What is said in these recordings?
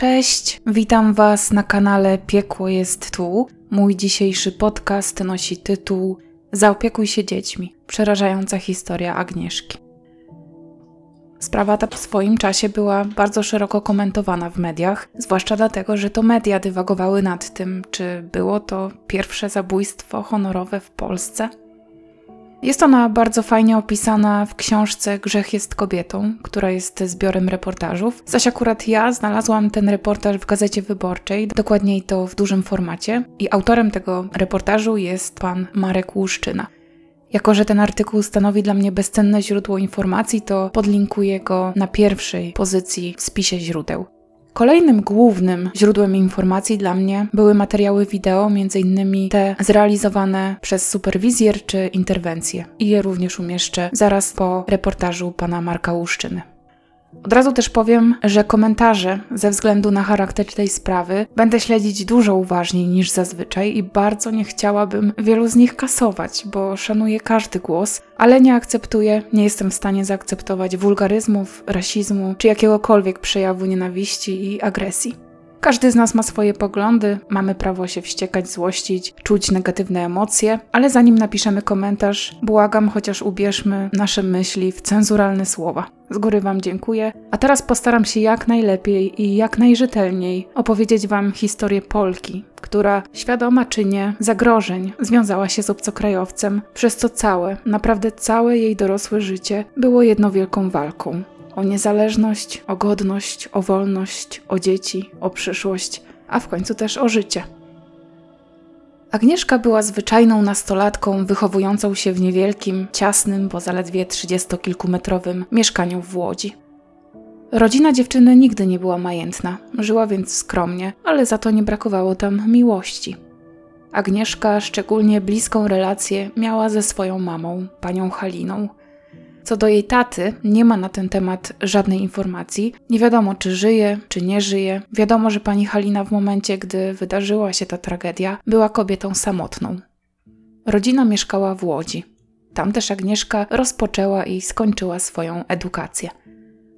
Cześć, witam Was na kanale Piekło jest tu. Mój dzisiejszy podcast nosi tytuł Zaopiekuj się dziećmi. Przerażająca historia Agnieszki. Sprawa ta w swoim czasie była bardzo szeroko komentowana w mediach, zwłaszcza dlatego, że to media dywagowały nad tym, czy było to pierwsze zabójstwo honorowe w Polsce. Jest ona bardzo fajnie opisana w książce Grzech jest kobietą, która jest zbiorem reportażów. Zaś akurat ja znalazłam ten reportaż w gazecie wyborczej, dokładniej to w dużym formacie, i autorem tego reportażu jest pan Marek Łuszczyna. Jako, że ten artykuł stanowi dla mnie bezcenne źródło informacji, to podlinkuję go na pierwszej pozycji w spisie źródeł. Kolejnym głównym źródłem informacji dla mnie były materiały wideo, m.in. te zrealizowane przez superwizjer czy interwencje. I je również umieszczę zaraz po reportażu pana Marka Łuszczyny. Od razu też powiem, że komentarze ze względu na charakter tej sprawy będę śledzić dużo uważniej niż zazwyczaj i bardzo nie chciałabym wielu z nich kasować, bo szanuję każdy głos, ale nie akceptuję, nie jestem w stanie zaakceptować wulgaryzmów, rasizmu czy jakiegokolwiek przejawu nienawiści i agresji. Każdy z nas ma swoje poglądy, mamy prawo się wściekać, złościć, czuć negatywne emocje, ale zanim napiszemy komentarz, błagam, chociaż ubierzmy nasze myśli w cenzuralne słowa. Z góry Wam dziękuję, a teraz postaram się jak najlepiej i jak najrzetelniej opowiedzieć Wam historię Polki, która, świadoma czy nie, zagrożeń związała się z obcokrajowcem, przez co całe, naprawdę całe jej dorosłe życie było jedną wielką walką o niezależność, o godność, o wolność, o dzieci, o przyszłość, a w końcu też o życie. Agnieszka była zwyczajną nastolatką wychowującą się w niewielkim, ciasnym, bo zaledwie trzydziestokilkumetrowym mieszkaniu w Łodzi. Rodzina dziewczyny nigdy nie była majętna, żyła więc skromnie, ale za to nie brakowało tam miłości. Agnieszka szczególnie bliską relację miała ze swoją mamą, panią Haliną, co do jej taty, nie ma na ten temat żadnej informacji. Nie wiadomo, czy żyje, czy nie żyje. Wiadomo, że pani Halina w momencie, gdy wydarzyła się ta tragedia, była kobietą samotną. Rodzina mieszkała w Łodzi. Tam też Agnieszka rozpoczęła i skończyła swoją edukację.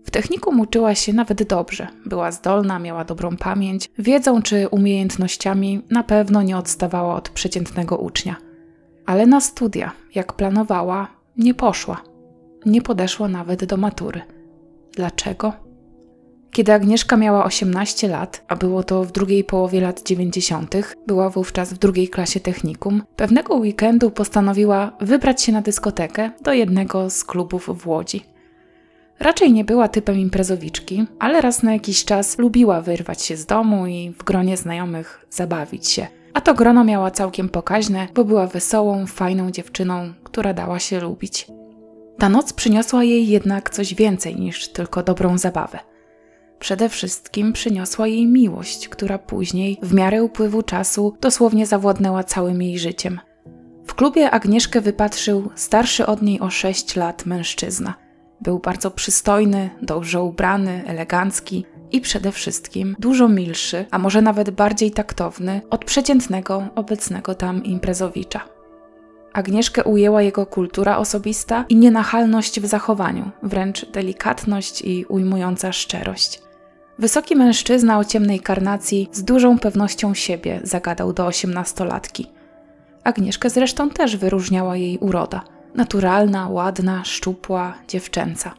W technikum uczyła się nawet dobrze. Była zdolna, miała dobrą pamięć, wiedzą czy umiejętnościami na pewno nie odstawała od przeciętnego ucznia. Ale na studia, jak planowała, nie poszła nie podeszła nawet do matury. Dlaczego? Kiedy Agnieszka miała 18 lat, a było to w drugiej połowie lat 90., była wówczas w drugiej klasie technikum, pewnego weekendu postanowiła wybrać się na dyskotekę do jednego z klubów w Łodzi. Raczej nie była typem imprezowiczki, ale raz na jakiś czas lubiła wyrwać się z domu i w gronie znajomych zabawić się. A to grono miała całkiem pokaźne, bo była wesołą, fajną dziewczyną, która dała się lubić. Ta noc przyniosła jej jednak coś więcej niż tylko dobrą zabawę. Przede wszystkim przyniosła jej miłość, która później, w miarę upływu czasu, dosłownie zawładnęła całym jej życiem. W klubie Agnieszkę wypatrzył starszy od niej o sześć lat mężczyzna. Był bardzo przystojny, dobrze ubrany, elegancki i przede wszystkim dużo milszy, a może nawet bardziej taktowny od przeciętnego obecnego tam imprezowicza. Agnieszkę ujęła jego kultura osobista i nienachalność w zachowaniu, wręcz delikatność i ujmująca szczerość. Wysoki mężczyzna o ciemnej karnacji z dużą pewnością siebie zagadał do osiemnastolatki. Agnieszkę zresztą też wyróżniała jej uroda. Naturalna, ładna, szczupła, dziewczęca.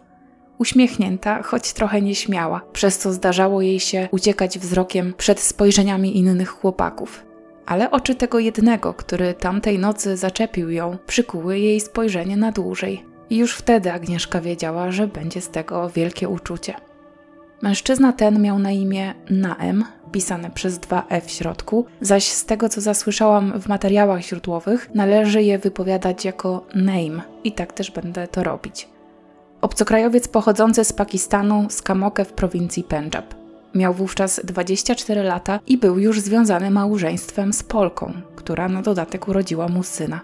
Uśmiechnięta, choć trochę nieśmiała, przez co zdarzało jej się uciekać wzrokiem przed spojrzeniami innych chłopaków ale oczy tego jednego, który tamtej nocy zaczepił ją, przykuły jej spojrzenie na dłużej. I już wtedy Agnieszka wiedziała, że będzie z tego wielkie uczucie. Mężczyzna ten miał na imię Naem, pisane przez dwa E w środku, zaś z tego co zasłyszałam w materiałach źródłowych, należy je wypowiadać jako name i tak też będę to robić. Obcokrajowiec pochodzący z Pakistanu, z Kamoke w prowincji Pendżab. Miał wówczas 24 lata i był już związany małżeństwem z Polką, która na dodatek urodziła mu syna.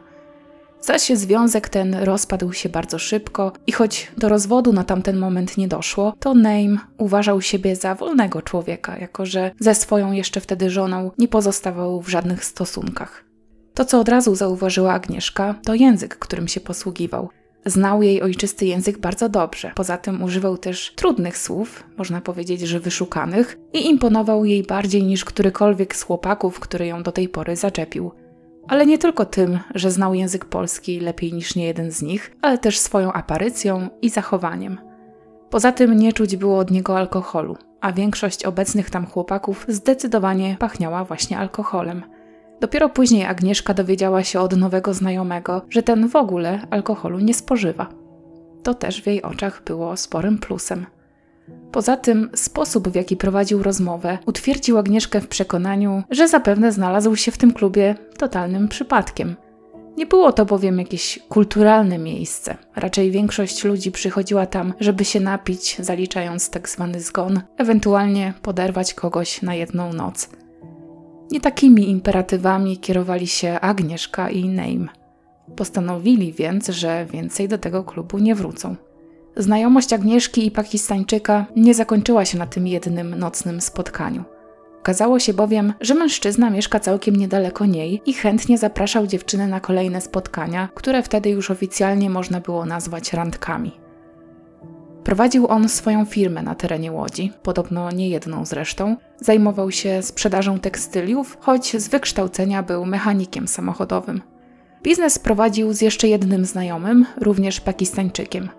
Zaś związek ten rozpadł się bardzo szybko i choć do rozwodu na tamten moment nie doszło, to Name uważał siebie za wolnego człowieka, jako że ze swoją jeszcze wtedy żoną nie pozostawał w żadnych stosunkach. To, co od razu zauważyła Agnieszka, to język, którym się posługiwał. Znał jej ojczysty język bardzo dobrze. Poza tym używał też trudnych słów, można powiedzieć, że wyszukanych, i imponował jej bardziej niż którykolwiek z chłopaków, który ją do tej pory zaczepił. Ale nie tylko tym, że znał język polski lepiej niż nie jeden z nich, ale też swoją aparycją i zachowaniem. Poza tym nie czuć było od niego alkoholu, a większość obecnych tam chłopaków zdecydowanie pachniała właśnie alkoholem. Dopiero później Agnieszka dowiedziała się od nowego znajomego, że ten w ogóle alkoholu nie spożywa. To też w jej oczach było sporym plusem. Poza tym sposób, w jaki prowadził rozmowę, utwierdził Agnieszkę w przekonaniu, że zapewne znalazł się w tym klubie totalnym przypadkiem. Nie było to bowiem jakieś kulturalne miejsce. Raczej większość ludzi przychodziła tam, żeby się napić, zaliczając tak zwany zgon, ewentualnie poderwać kogoś na jedną noc. Nie takimi imperatywami kierowali się Agnieszka i Name. Postanowili więc, że więcej do tego klubu nie wrócą. Znajomość Agnieszki i Pakistańczyka nie zakończyła się na tym jednym nocnym spotkaniu. Okazało się bowiem, że mężczyzna mieszka całkiem niedaleko niej i chętnie zapraszał dziewczynę na kolejne spotkania, które wtedy już oficjalnie można było nazwać randkami. Prowadził on swoją firmę na terenie Łodzi, podobno nie jedną zresztą. Zajmował się sprzedażą tekstyliów, choć z wykształcenia był mechanikiem samochodowym. Biznes prowadził z jeszcze jednym znajomym, również Pakistańczykiem.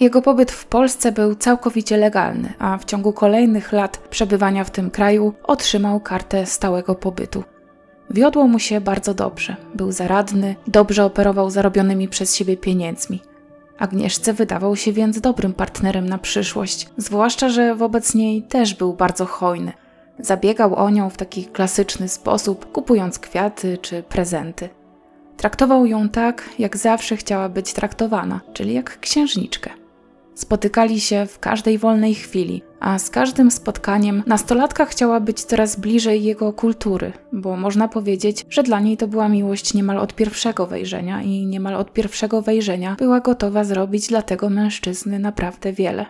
Jego pobyt w Polsce był całkowicie legalny, a w ciągu kolejnych lat przebywania w tym kraju otrzymał kartę stałego pobytu. Wiodło mu się bardzo dobrze, był zaradny, dobrze operował zarobionymi przez siebie pieniędzmi. Agnieszce wydawał się więc dobrym partnerem na przyszłość, zwłaszcza, że wobec niej też był bardzo hojny. Zabiegał o nią w taki klasyczny sposób, kupując kwiaty czy prezenty. Traktował ją tak, jak zawsze chciała być traktowana, czyli jak księżniczkę. Spotykali się w każdej wolnej chwili, a z każdym spotkaniem nastolatka chciała być coraz bliżej jego kultury, bo można powiedzieć, że dla niej to była miłość niemal od pierwszego wejrzenia i niemal od pierwszego wejrzenia była gotowa zrobić dla tego mężczyzny naprawdę wiele.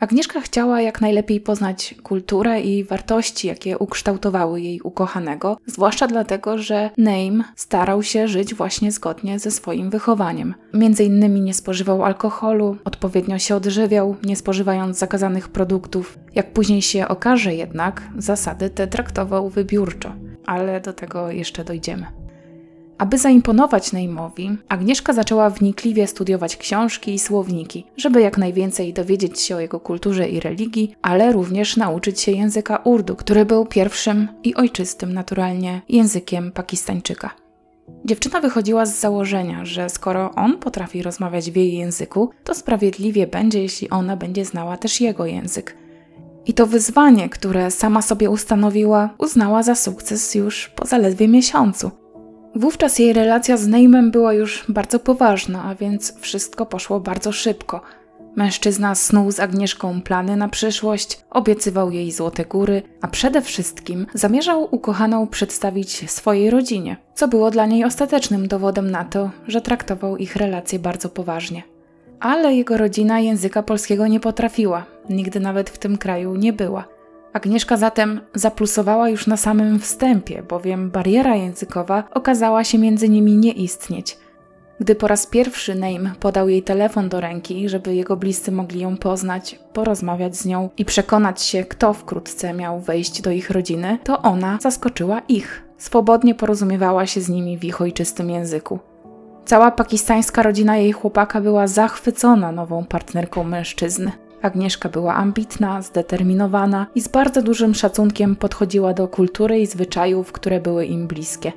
Agnieszka chciała jak najlepiej poznać kulturę i wartości, jakie ukształtowały jej ukochanego, zwłaszcza dlatego, że Name starał się żyć właśnie zgodnie ze swoim wychowaniem. Między innymi nie spożywał alkoholu, odpowiednio się odżywiał, nie spożywając zakazanych produktów. Jak później się okaże jednak, zasady te traktował wybiórczo, ale do tego jeszcze dojdziemy. Aby zaimponować Neymowi, Agnieszka zaczęła wnikliwie studiować książki i słowniki, żeby jak najwięcej dowiedzieć się o jego kulturze i religii, ale również nauczyć się języka urdu, który był pierwszym i ojczystym naturalnie językiem Pakistańczyka. Dziewczyna wychodziła z założenia, że skoro on potrafi rozmawiać w jej języku, to sprawiedliwie będzie, jeśli ona będzie znała też jego język. I to wyzwanie, które sama sobie ustanowiła, uznała za sukces już po zaledwie miesiącu. Wówczas jej relacja z Neymem była już bardzo poważna, a więc wszystko poszło bardzo szybko. Mężczyzna snuł z Agnieszką plany na przyszłość, obiecywał jej złote góry, a przede wszystkim zamierzał ukochaną przedstawić swojej rodzinie, co było dla niej ostatecznym dowodem na to, że traktował ich relacje bardzo poważnie. Ale jego rodzina języka polskiego nie potrafiła, nigdy nawet w tym kraju nie była. Agnieszka zatem zaplusowała już na samym wstępie, bowiem bariera językowa okazała się między nimi nie istnieć. Gdy po raz pierwszy Name podał jej telefon do ręki, żeby jego bliscy mogli ją poznać, porozmawiać z nią i przekonać się, kto wkrótce miał wejść do ich rodziny, to ona zaskoczyła ich. Swobodnie porozumiewała się z nimi w ich ojczystym języku. Cała pakistańska rodzina jej chłopaka była zachwycona nową partnerką mężczyzny. Agnieszka była ambitna, zdeterminowana i z bardzo dużym szacunkiem podchodziła do kultury i zwyczajów, które były im bliskie.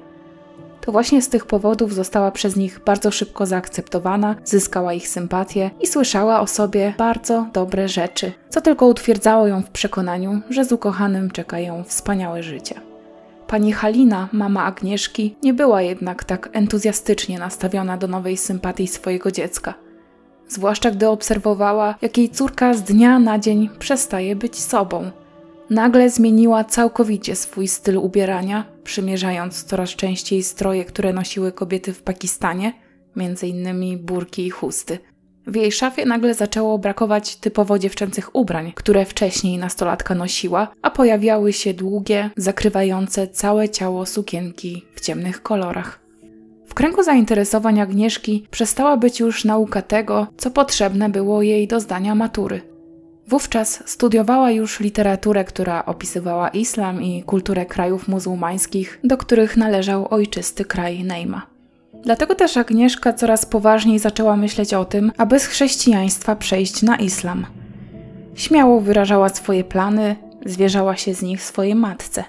To właśnie z tych powodów została przez nich bardzo szybko zaakceptowana, zyskała ich sympatię i słyszała o sobie bardzo dobre rzeczy, co tylko utwierdzało ją w przekonaniu, że z ukochanym czeka ją wspaniałe życie. Pani Halina, mama Agnieszki, nie była jednak tak entuzjastycznie nastawiona do nowej sympatii swojego dziecka zwłaszcza gdy obserwowała, jak jej córka z dnia na dzień przestaje być sobą. Nagle zmieniła całkowicie swój styl ubierania, przymierzając coraz częściej stroje, które nosiły kobiety w Pakistanie, innymi burki i chusty. W jej szafie nagle zaczęło brakować typowo dziewczęcych ubrań, które wcześniej nastolatka nosiła, a pojawiały się długie, zakrywające całe ciało sukienki w ciemnych kolorach. W kręgu zainteresowań Agnieszki przestała być już nauka tego, co potrzebne było jej do zdania matury. Wówczas studiowała już literaturę, która opisywała islam i kulturę krajów muzułmańskich, do których należał ojczysty kraj Nejma. Dlatego też Agnieszka coraz poważniej zaczęła myśleć o tym, aby z chrześcijaństwa przejść na islam. Śmiało wyrażała swoje plany, zwierzała się z nich swojej matce.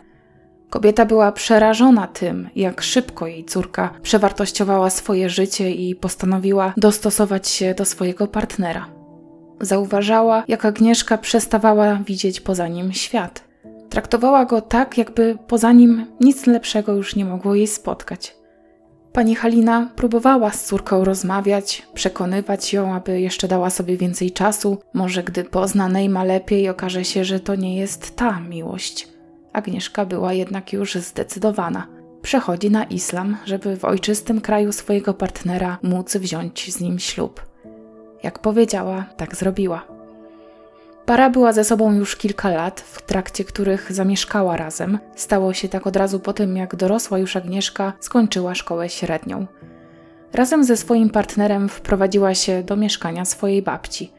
Kobieta była przerażona tym, jak szybko jej córka przewartościowała swoje życie i postanowiła dostosować się do swojego partnera. Zauważała, jak Agnieszka przestawała widzieć poza nim świat. Traktowała go tak, jakby poza nim nic lepszego już nie mogło jej spotkać. Pani Halina próbowała z córką rozmawiać, przekonywać ją, aby jeszcze dała sobie więcej czasu. Może gdy pozna Nejma lepiej, okaże się, że to nie jest ta miłość. Agnieszka była jednak już zdecydowana. Przechodzi na islam, żeby w ojczystym kraju swojego partnera móc wziąć z nim ślub. Jak powiedziała, tak zrobiła. Para była ze sobą już kilka lat, w trakcie których zamieszkała razem. Stało się tak od razu po tym, jak dorosła już Agnieszka skończyła szkołę średnią. Razem ze swoim partnerem wprowadziła się do mieszkania swojej babci.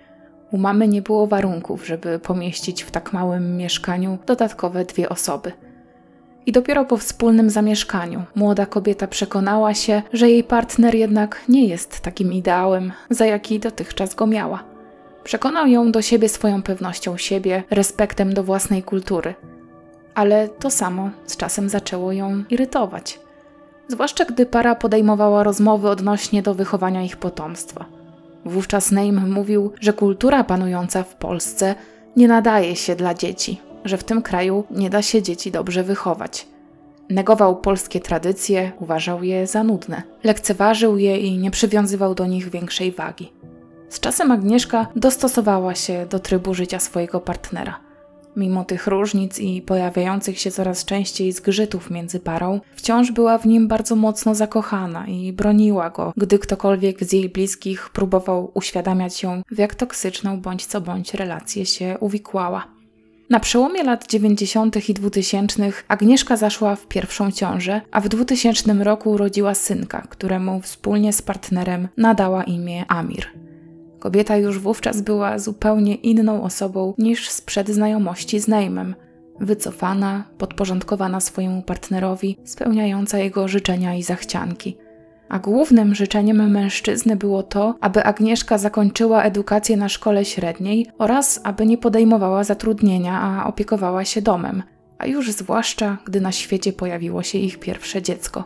U mamy nie było warunków, żeby pomieścić w tak małym mieszkaniu dodatkowe dwie osoby. I dopiero po wspólnym zamieszkaniu młoda kobieta przekonała się, że jej partner jednak nie jest takim ideałem, za jaki dotychczas go miała. Przekonał ją do siebie swoją pewnością siebie, respektem do własnej kultury. Ale to samo z czasem zaczęło ją irytować. Zwłaszcza gdy para podejmowała rozmowy odnośnie do wychowania ich potomstwa. Wówczas Neim mówił, że kultura panująca w Polsce nie nadaje się dla dzieci, że w tym kraju nie da się dzieci dobrze wychować. Negował polskie tradycje, uważał je za nudne, lekceważył je i nie przywiązywał do nich większej wagi. Z czasem Agnieszka dostosowała się do trybu życia swojego partnera. Mimo tych różnic i pojawiających się coraz częściej zgrzytów między parą, wciąż była w nim bardzo mocno zakochana i broniła go, gdy ktokolwiek z jej bliskich próbował uświadamiać ją, w jak toksyczną bądź co bądź relację się uwikłała. Na przełomie lat 90. i 2000 Agnieszka zaszła w pierwszą ciążę, a w 2000 roku urodziła synka, któremu wspólnie z partnerem nadała imię Amir. Kobieta już wówczas była zupełnie inną osobą niż sprzed znajomości z Neymem. Wycofana, podporządkowana swojemu partnerowi, spełniająca jego życzenia i zachcianki. A głównym życzeniem mężczyzny było to, aby Agnieszka zakończyła edukację na szkole średniej oraz aby nie podejmowała zatrudnienia, a opiekowała się domem, a już zwłaszcza gdy na świecie pojawiło się ich pierwsze dziecko.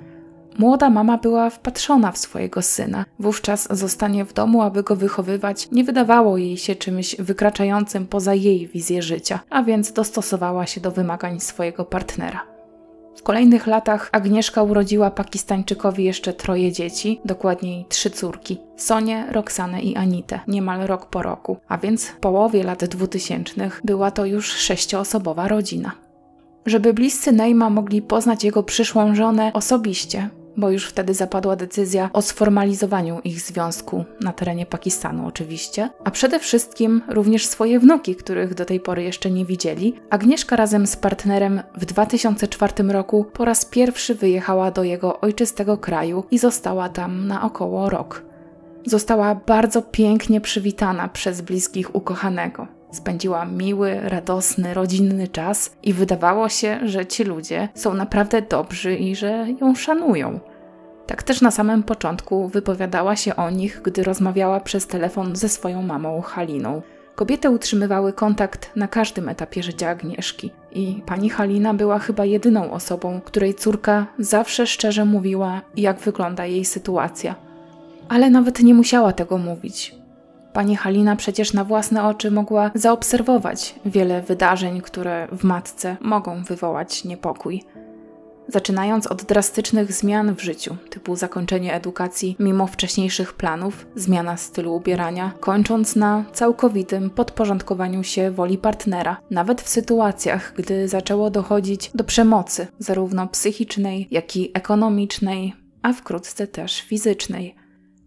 Młoda mama była wpatrzona w swojego syna. Wówczas zostanie w domu, aby go wychowywać, nie wydawało jej się czymś wykraczającym poza jej wizję życia, a więc dostosowała się do wymagań swojego partnera. W kolejnych latach Agnieszka urodziła Pakistańczykowi jeszcze troje dzieci, dokładniej trzy córki: Sonię, Roxanę i Anitę, niemal rok po roku, a więc w połowie lat dwutysięcznych była to już sześcioosobowa rodzina. Żeby bliscy Neima mogli poznać jego przyszłą żonę osobiście, bo już wtedy zapadła decyzja o sformalizowaniu ich związku na terenie Pakistanu, oczywiście, a przede wszystkim również swoje wnuki, których do tej pory jeszcze nie widzieli. Agnieszka razem z partnerem w 2004 roku po raz pierwszy wyjechała do jego ojczystego kraju i została tam na około rok. Została bardzo pięknie przywitana przez bliskich ukochanego. Spędziła miły, radosny, rodzinny czas i wydawało się, że ci ludzie są naprawdę dobrzy i że ją szanują. Tak też na samym początku wypowiadała się o nich, gdy rozmawiała przez telefon ze swoją mamą Haliną. Kobiety utrzymywały kontakt na każdym etapie życia Agnieszki i pani Halina była chyba jedyną osobą, której córka zawsze szczerze mówiła, jak wygląda jej sytuacja. Ale nawet nie musiała tego mówić. Pani Halina przecież na własne oczy mogła zaobserwować wiele wydarzeń, które w matce mogą wywołać niepokój. Zaczynając od drastycznych zmian w życiu, typu zakończenie edukacji mimo wcześniejszych planów, zmiana stylu ubierania, kończąc na całkowitym podporządkowaniu się woli partnera, nawet w sytuacjach, gdy zaczęło dochodzić do przemocy, zarówno psychicznej, jak i ekonomicznej, a wkrótce też fizycznej.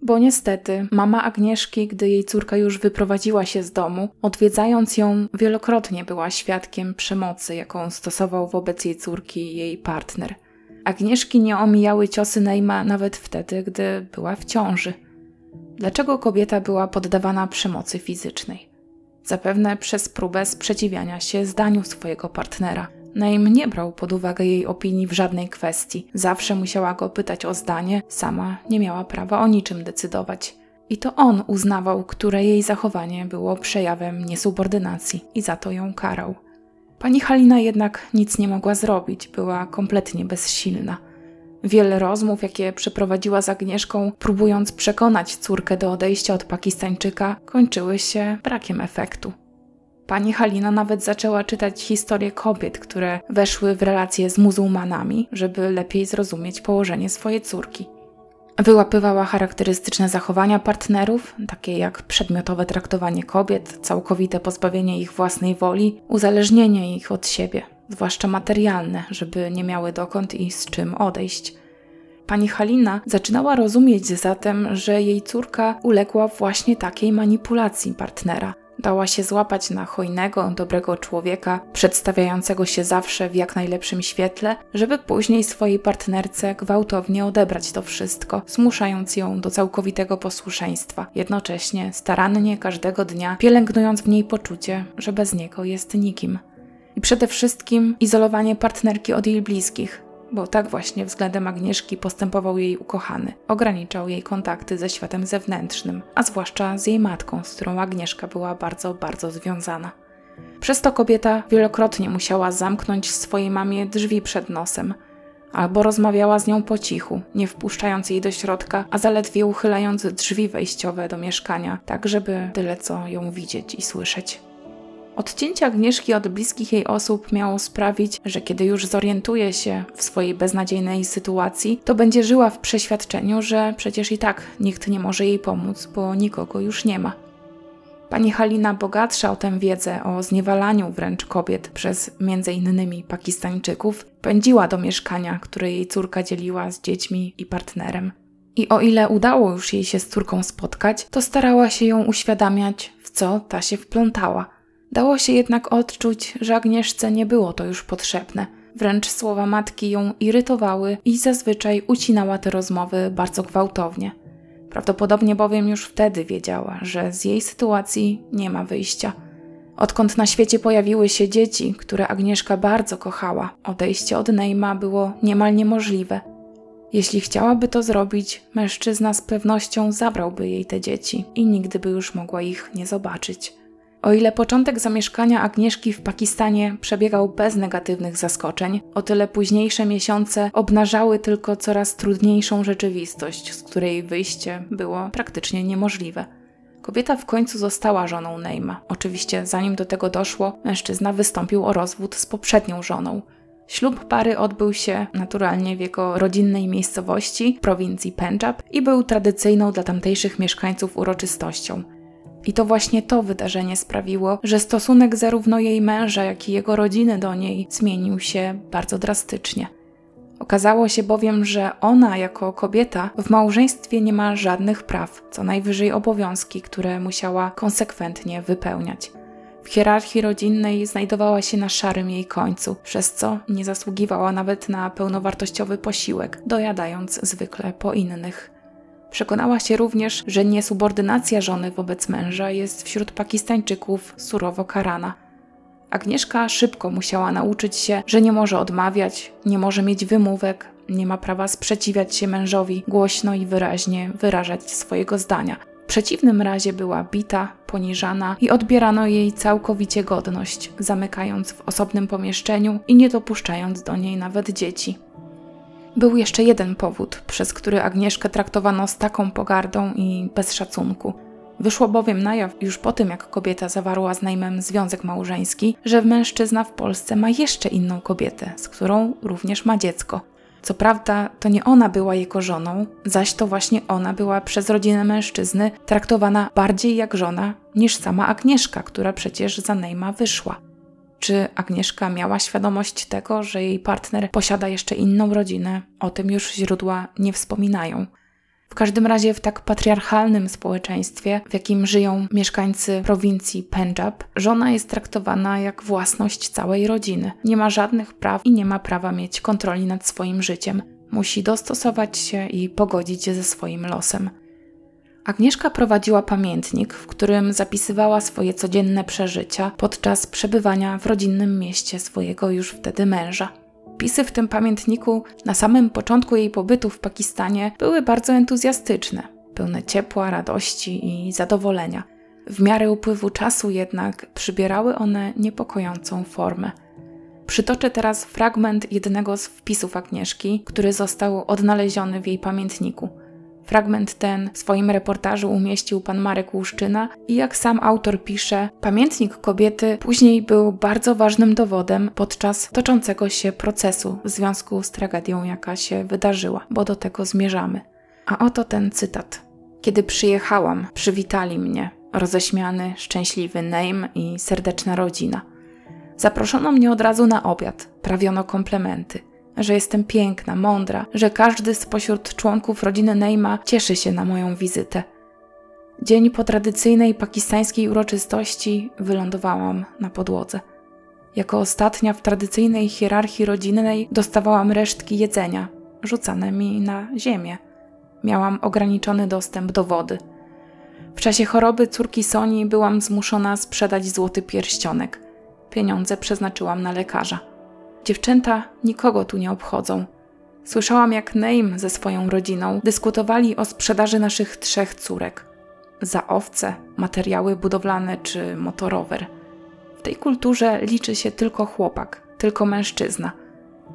Bo niestety mama Agnieszki, gdy jej córka już wyprowadziła się z domu, odwiedzając ją, wielokrotnie była świadkiem przemocy, jaką stosował wobec jej córki jej partner. Agnieszki nie omijały ciosy Nejma nawet wtedy, gdy była w ciąży. Dlaczego kobieta była poddawana przemocy fizycznej? Zapewne przez próbę sprzeciwiania się zdaniu swojego partnera. Naim nie brał pod uwagę jej opinii w żadnej kwestii. Zawsze musiała go pytać o zdanie, sama nie miała prawa o niczym decydować. I to on uznawał, które jej zachowanie było przejawem niesubordynacji i za to ją karał. Pani Halina jednak nic nie mogła zrobić, była kompletnie bezsilna. Wiele rozmów, jakie przeprowadziła z Agnieszką, próbując przekonać córkę do odejścia od Pakistańczyka, kończyły się brakiem efektu. Pani Halina nawet zaczęła czytać historie kobiet, które weszły w relacje z muzułmanami, żeby lepiej zrozumieć położenie swojej córki. Wyłapywała charakterystyczne zachowania partnerów, takie jak przedmiotowe traktowanie kobiet, całkowite pozbawienie ich własnej woli, uzależnienie ich od siebie, zwłaszcza materialne, żeby nie miały dokąd i z czym odejść. Pani Halina zaczynała rozumieć zatem, że jej córka uległa właśnie takiej manipulacji partnera, Dała się złapać na hojnego, dobrego człowieka, przedstawiającego się zawsze w jak najlepszym świetle, żeby później swojej partnerce gwałtownie odebrać to wszystko, zmuszając ją do całkowitego posłuszeństwa, jednocześnie starannie każdego dnia pielęgnując w niej poczucie, że bez niego jest nikim. I przede wszystkim izolowanie partnerki od jej bliskich, bo tak właśnie względem Agnieszki postępował jej ukochany. Ograniczał jej kontakty ze światem zewnętrznym, a zwłaszcza z jej matką, z którą Agnieszka była bardzo, bardzo związana. Przez to kobieta wielokrotnie musiała zamknąć swojej mamie drzwi przed nosem, albo rozmawiała z nią po cichu, nie wpuszczając jej do środka, a zaledwie uchylając drzwi wejściowe do mieszkania, tak żeby tyle co ją widzieć i słyszeć. Odcięcie Agnieszki od bliskich jej osób miało sprawić, że kiedy już zorientuje się w swojej beznadziejnej sytuacji, to będzie żyła w przeświadczeniu, że przecież i tak nikt nie może jej pomóc, bo nikogo już nie ma. Pani Halina, bogatsza o tę wiedzę o zniewalaniu wręcz kobiet przez m.in. Pakistańczyków, pędziła do mieszkania, które jej córka dzieliła z dziećmi i partnerem. I o ile udało już jej się z córką spotkać, to starała się ją uświadamiać, w co ta się wplątała – Dało się jednak odczuć, że Agnieszce nie było to już potrzebne. Wręcz słowa matki ją irytowały i zazwyczaj ucinała te rozmowy bardzo gwałtownie. Prawdopodobnie bowiem już wtedy wiedziała, że z jej sytuacji nie ma wyjścia. Odkąd na świecie pojawiły się dzieci, które Agnieszka bardzo kochała, odejście od Neima było niemal niemożliwe. Jeśli chciałaby to zrobić, mężczyzna z pewnością zabrałby jej te dzieci i nigdy by już mogła ich nie zobaczyć. O ile początek zamieszkania Agnieszki w Pakistanie przebiegał bez negatywnych zaskoczeń, o tyle późniejsze miesiące obnażały tylko coraz trudniejszą rzeczywistość, z której wyjście było praktycznie niemożliwe. Kobieta w końcu została żoną Neima. Oczywiście, zanim do tego doszło, mężczyzna wystąpił o rozwód z poprzednią żoną. Ślub pary odbył się naturalnie w jego rodzinnej miejscowości, prowincji Pendżab i był tradycyjną dla tamtejszych mieszkańców uroczystością. I to właśnie to wydarzenie sprawiło, że stosunek zarówno jej męża, jak i jego rodziny do niej zmienił się bardzo drastycznie. Okazało się bowiem, że ona jako kobieta w małżeństwie nie ma żadnych praw, co najwyżej obowiązki, które musiała konsekwentnie wypełniać. W hierarchii rodzinnej znajdowała się na szarym jej końcu, przez co nie zasługiwała nawet na pełnowartościowy posiłek, dojadając zwykle po innych. Przekonała się również, że niesubordynacja żony wobec męża jest wśród Pakistańczyków surowo karana. Agnieszka szybko musiała nauczyć się, że nie może odmawiać, nie może mieć wymówek, nie ma prawa sprzeciwiać się mężowi, głośno i wyraźnie wyrażać swojego zdania. W przeciwnym razie była bita, poniżana i odbierano jej całkowicie godność, zamykając w osobnym pomieszczeniu i nie dopuszczając do niej nawet dzieci. Był jeszcze jeden powód, przez który Agnieszkę traktowano z taką pogardą i bez szacunku. Wyszło bowiem na jaw już po tym, jak kobieta zawarła z Najmem związek małżeński, że mężczyzna w Polsce ma jeszcze inną kobietę, z którą również ma dziecko. Co prawda, to nie ona była jego żoną, zaś to właśnie ona była przez rodzinę mężczyzny traktowana bardziej jak żona niż sama Agnieszka, która przecież za Nejma wyszła. Czy Agnieszka miała świadomość tego, że jej partner posiada jeszcze inną rodzinę? O tym już źródła nie wspominają. W każdym razie w tak patriarchalnym społeczeństwie, w jakim żyją mieszkańcy prowincji Pendżab, żona jest traktowana jak własność całej rodziny. Nie ma żadnych praw i nie ma prawa mieć kontroli nad swoim życiem. Musi dostosować się i pogodzić się ze swoim losem. Agnieszka prowadziła pamiętnik, w którym zapisywała swoje codzienne przeżycia podczas przebywania w rodzinnym mieście swojego już wtedy męża. Pisy w tym pamiętniku na samym początku jej pobytu w Pakistanie były bardzo entuzjastyczne, pełne ciepła, radości i zadowolenia. W miarę upływu czasu jednak przybierały one niepokojącą formę. Przytoczę teraz fragment jednego z wpisów Agnieszki, który został odnaleziony w jej pamiętniku – Fragment ten w swoim reportażu umieścił pan Marek Łuszczyna i jak sam autor pisze, pamiętnik kobiety później był bardzo ważnym dowodem podczas toczącego się procesu w związku z tragedią, jaka się wydarzyła, bo do tego zmierzamy. A oto ten cytat. Kiedy przyjechałam, przywitali mnie roześmiany, szczęśliwy Name i serdeczna rodzina. Zaproszono mnie od razu na obiad, prawiono komplementy – że jestem piękna, mądra, że każdy spośród członków rodziny Neima cieszy się na moją wizytę. Dzień po tradycyjnej pakistańskiej uroczystości wylądowałam na podłodze. Jako ostatnia w tradycyjnej hierarchii rodzinnej dostawałam resztki jedzenia, rzucane mi na ziemię. Miałam ograniczony dostęp do wody. W czasie choroby córki Soni byłam zmuszona sprzedać złoty pierścionek. Pieniądze przeznaczyłam na lekarza. Dziewczęta nikogo tu nie obchodzą. Słyszałam, jak Name ze swoją rodziną dyskutowali o sprzedaży naszych trzech córek. Za owce, materiały budowlane czy motorower. W tej kulturze liczy się tylko chłopak, tylko mężczyzna.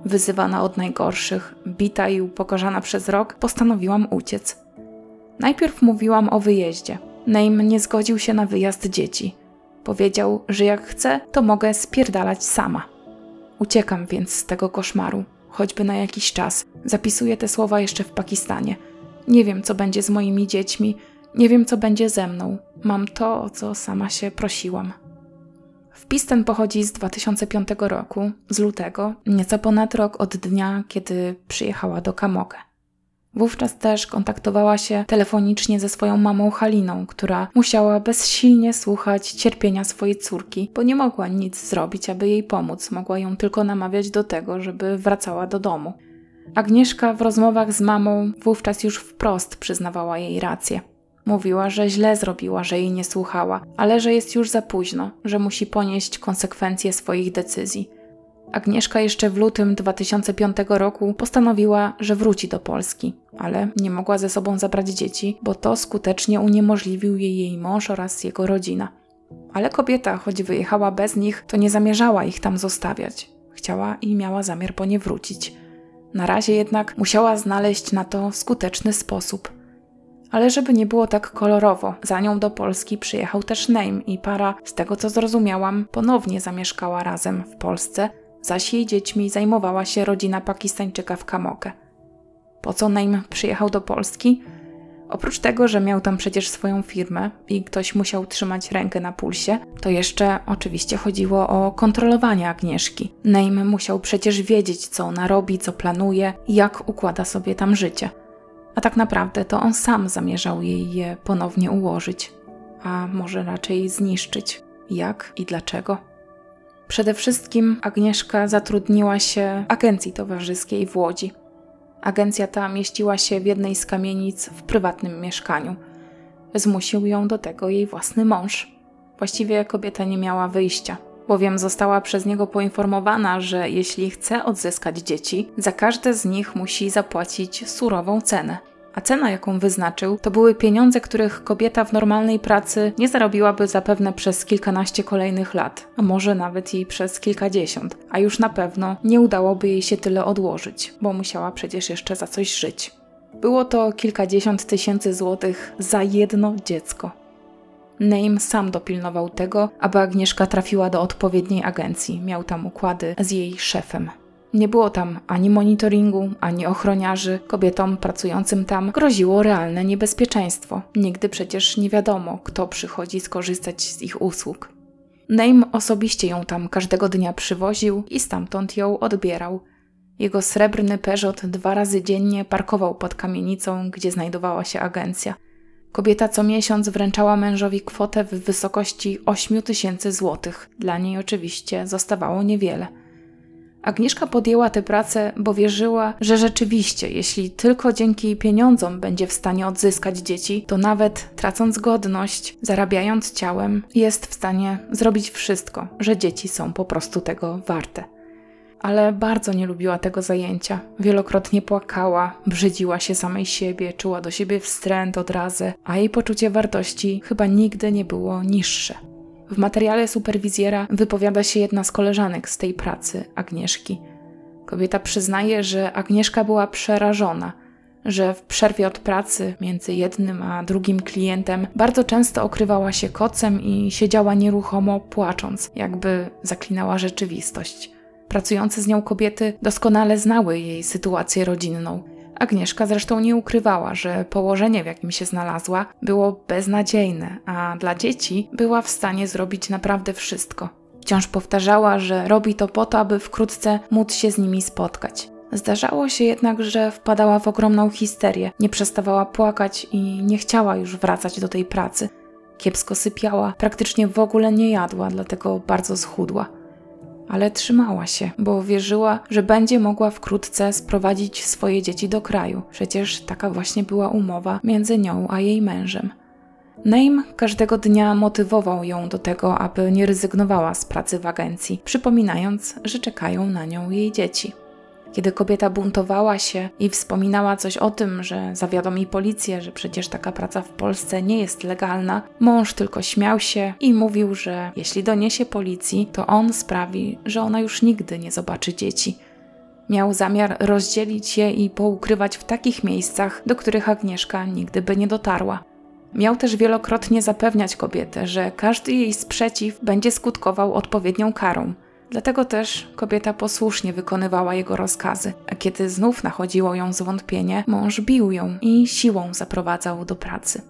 Wyzywana od najgorszych, bita i upokorzana przez rok, postanowiłam uciec. Najpierw mówiłam o wyjeździe. Name nie zgodził się na wyjazd dzieci. Powiedział, że jak chcę, to mogę spierdalać sama. Uciekam więc z tego koszmaru, choćby na jakiś czas. Zapisuję te słowa jeszcze w Pakistanie. Nie wiem, co będzie z moimi dziećmi, nie wiem, co będzie ze mną. Mam to, o co sama się prosiłam. Wpis ten pochodzi z 2005 roku, z lutego, nieco ponad rok od dnia, kiedy przyjechała do Kamokę. Wówczas też kontaktowała się telefonicznie ze swoją mamą Haliną, która musiała bezsilnie słuchać cierpienia swojej córki, bo nie mogła nic zrobić, aby jej pomóc, mogła ją tylko namawiać do tego, żeby wracała do domu. Agnieszka w rozmowach z mamą wówczas już wprost przyznawała jej rację. Mówiła, że źle zrobiła, że jej nie słuchała, ale że jest już za późno, że musi ponieść konsekwencje swoich decyzji. Agnieszka jeszcze w lutym 2005 roku postanowiła, że wróci do Polski, ale nie mogła ze sobą zabrać dzieci, bo to skutecznie uniemożliwił jej jej mąż oraz jego rodzina. Ale kobieta, choć wyjechała bez nich, to nie zamierzała ich tam zostawiać. Chciała i miała zamiar po nie wrócić. Na razie jednak musiała znaleźć na to skuteczny sposób. Ale żeby nie było tak kolorowo, za nią do Polski przyjechał też Name i para, z tego co zrozumiałam, ponownie zamieszkała razem w Polsce, zaś jej dziećmi zajmowała się rodzina Pakistańczyka w Kamokę. Po co Naim przyjechał do Polski? Oprócz tego, że miał tam przecież swoją firmę i ktoś musiał trzymać rękę na pulsie, to jeszcze oczywiście chodziło o kontrolowanie Agnieszki. Naim musiał przecież wiedzieć, co ona robi, co planuje i jak układa sobie tam życie. A tak naprawdę to on sam zamierzał jej je ponownie ułożyć, a może raczej zniszczyć. Jak i dlaczego? Przede wszystkim Agnieszka zatrudniła się w agencji towarzyskiej w Łodzi. Agencja ta mieściła się w jednej z kamienic w prywatnym mieszkaniu. Zmusił ją do tego jej własny mąż. Właściwie kobieta nie miała wyjścia, bowiem została przez niego poinformowana, że jeśli chce odzyskać dzieci, za każde z nich musi zapłacić surową cenę a cena, jaką wyznaczył, to były pieniądze, których kobieta w normalnej pracy nie zarobiłaby zapewne przez kilkanaście kolejnych lat, a może nawet i przez kilkadziesiąt, a już na pewno nie udałoby jej się tyle odłożyć, bo musiała przecież jeszcze za coś żyć. Było to kilkadziesiąt tysięcy złotych za jedno dziecko. Name sam dopilnował tego, aby Agnieszka trafiła do odpowiedniej agencji. Miał tam układy z jej szefem. Nie było tam ani monitoringu, ani ochroniarzy. Kobietom pracującym tam groziło realne niebezpieczeństwo. Nigdy przecież nie wiadomo, kto przychodzi skorzystać z ich usług. Name osobiście ją tam każdego dnia przywoził i stamtąd ją odbierał. Jego srebrny Peugeot dwa razy dziennie parkował pod kamienicą, gdzie znajdowała się agencja. Kobieta co miesiąc wręczała mężowi kwotę w wysokości 8 tysięcy złotych. Dla niej oczywiście zostawało niewiele. Agnieszka podjęła tę pracę, bo wierzyła, że rzeczywiście, jeśli tylko dzięki pieniądzom będzie w stanie odzyskać dzieci, to nawet tracąc godność, zarabiając ciałem, jest w stanie zrobić wszystko, że dzieci są po prostu tego warte. Ale bardzo nie lubiła tego zajęcia. Wielokrotnie płakała, brzydziła się samej siebie, czuła do siebie wstręt, odrazę, a jej poczucie wartości chyba nigdy nie było niższe. W materiale superwizjera wypowiada się jedna z koleżanek z tej pracy, Agnieszki. Kobieta przyznaje, że Agnieszka była przerażona, że w przerwie od pracy między jednym a drugim klientem bardzo często okrywała się kocem i siedziała nieruchomo, płacząc, jakby zaklinała rzeczywistość. Pracujące z nią kobiety doskonale znały jej sytuację rodzinną Agnieszka zresztą nie ukrywała, że położenie, w jakim się znalazła, było beznadziejne, a dla dzieci była w stanie zrobić naprawdę wszystko. Wciąż powtarzała, że robi to po to, aby wkrótce móc się z nimi spotkać. Zdarzało się jednak, że wpadała w ogromną histerię, nie przestawała płakać i nie chciała już wracać do tej pracy. Kiepsko sypiała, praktycznie w ogóle nie jadła, dlatego bardzo schudła ale trzymała się, bo wierzyła, że będzie mogła wkrótce sprowadzić swoje dzieci do kraju. Przecież taka właśnie była umowa między nią a jej mężem. Name każdego dnia motywował ją do tego, aby nie rezygnowała z pracy w agencji, przypominając, że czekają na nią jej dzieci. Kiedy kobieta buntowała się i wspominała coś o tym, że zawiadomi policję, że przecież taka praca w Polsce nie jest legalna, mąż tylko śmiał się i mówił, że jeśli doniesie policji, to on sprawi, że ona już nigdy nie zobaczy dzieci. Miał zamiar rozdzielić je i poukrywać w takich miejscach, do których Agnieszka nigdy by nie dotarła. Miał też wielokrotnie zapewniać kobietę, że każdy jej sprzeciw będzie skutkował odpowiednią karą – Dlatego też kobieta posłusznie wykonywała jego rozkazy, a kiedy znów nachodziło ją zwątpienie, mąż bił ją i siłą zaprowadzał do pracy.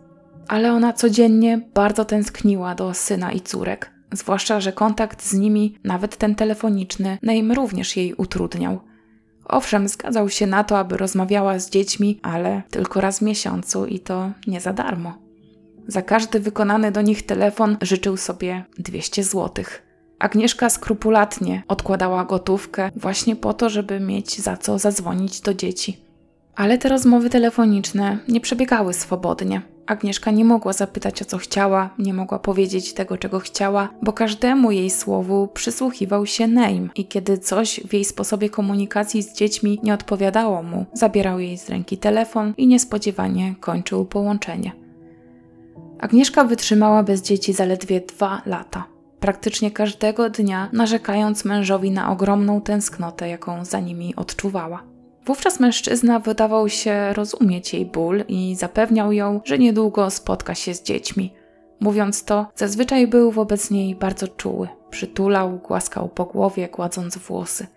Ale ona codziennie bardzo tęskniła do syna i córek, zwłaszcza, że kontakt z nimi, nawet ten telefoniczny, Neim również jej utrudniał. Owszem, zgadzał się na to, aby rozmawiała z dziećmi, ale tylko raz w miesiącu i to nie za darmo. Za każdy wykonany do nich telefon życzył sobie 200 złotych. Agnieszka skrupulatnie odkładała gotówkę właśnie po to, żeby mieć za co zadzwonić do dzieci. Ale te rozmowy telefoniczne nie przebiegały swobodnie. Agnieszka nie mogła zapytać o co chciała, nie mogła powiedzieć tego, czego chciała, bo każdemu jej słowu przysłuchiwał się Name i kiedy coś w jej sposobie komunikacji z dziećmi nie odpowiadało mu, zabierał jej z ręki telefon i niespodziewanie kończył połączenie. Agnieszka wytrzymała bez dzieci zaledwie dwa lata praktycznie każdego dnia narzekając mężowi na ogromną tęsknotę, jaką za nimi odczuwała. Wówczas mężczyzna wydawał się rozumieć jej ból i zapewniał ją, że niedługo spotka się z dziećmi. Mówiąc to, zazwyczaj był wobec niej bardzo czuły. Przytulał, głaskał po głowie, kładąc włosy.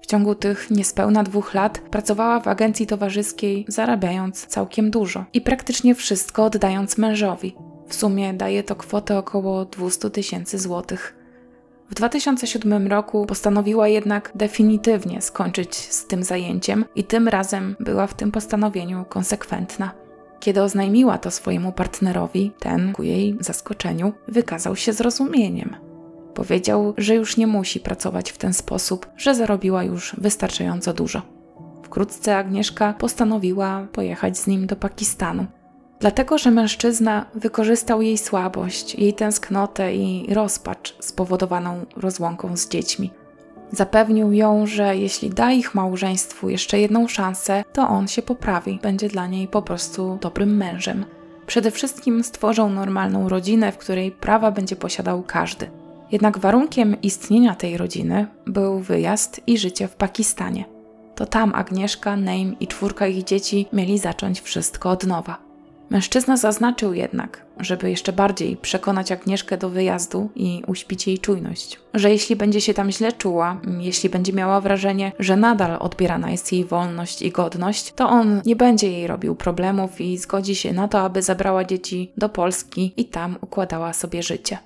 W ciągu tych niespełna dwóch lat pracowała w agencji towarzyskiej, zarabiając całkiem dużo i praktycznie wszystko oddając mężowi. W sumie daje to kwotę około 200 tysięcy złotych. W 2007 roku postanowiła jednak definitywnie skończyć z tym zajęciem i tym razem była w tym postanowieniu konsekwentna. Kiedy oznajmiła to swojemu partnerowi, ten, ku jej zaskoczeniu, wykazał się zrozumieniem. Powiedział, że już nie musi pracować w ten sposób, że zarobiła już wystarczająco dużo. Wkrótce Agnieszka postanowiła pojechać z nim do Pakistanu. Dlatego, że mężczyzna wykorzystał jej słabość, jej tęsknotę i rozpacz spowodowaną rozłąką z dziećmi. Zapewnił ją, że jeśli da ich małżeństwu jeszcze jedną szansę, to on się poprawi, będzie dla niej po prostu dobrym mężem. Przede wszystkim stworzą normalną rodzinę, w której prawa będzie posiadał każdy. Jednak warunkiem istnienia tej rodziny był wyjazd i życie w Pakistanie. To tam Agnieszka, Name i czwórka ich dzieci mieli zacząć wszystko od nowa. Mężczyzna zaznaczył jednak, żeby jeszcze bardziej przekonać Agnieszkę do wyjazdu i uśpić jej czujność, że jeśli będzie się tam źle czuła, jeśli będzie miała wrażenie, że nadal odbierana jest jej wolność i godność, to on nie będzie jej robił problemów i zgodzi się na to, aby zabrała dzieci do Polski i tam układała sobie życie.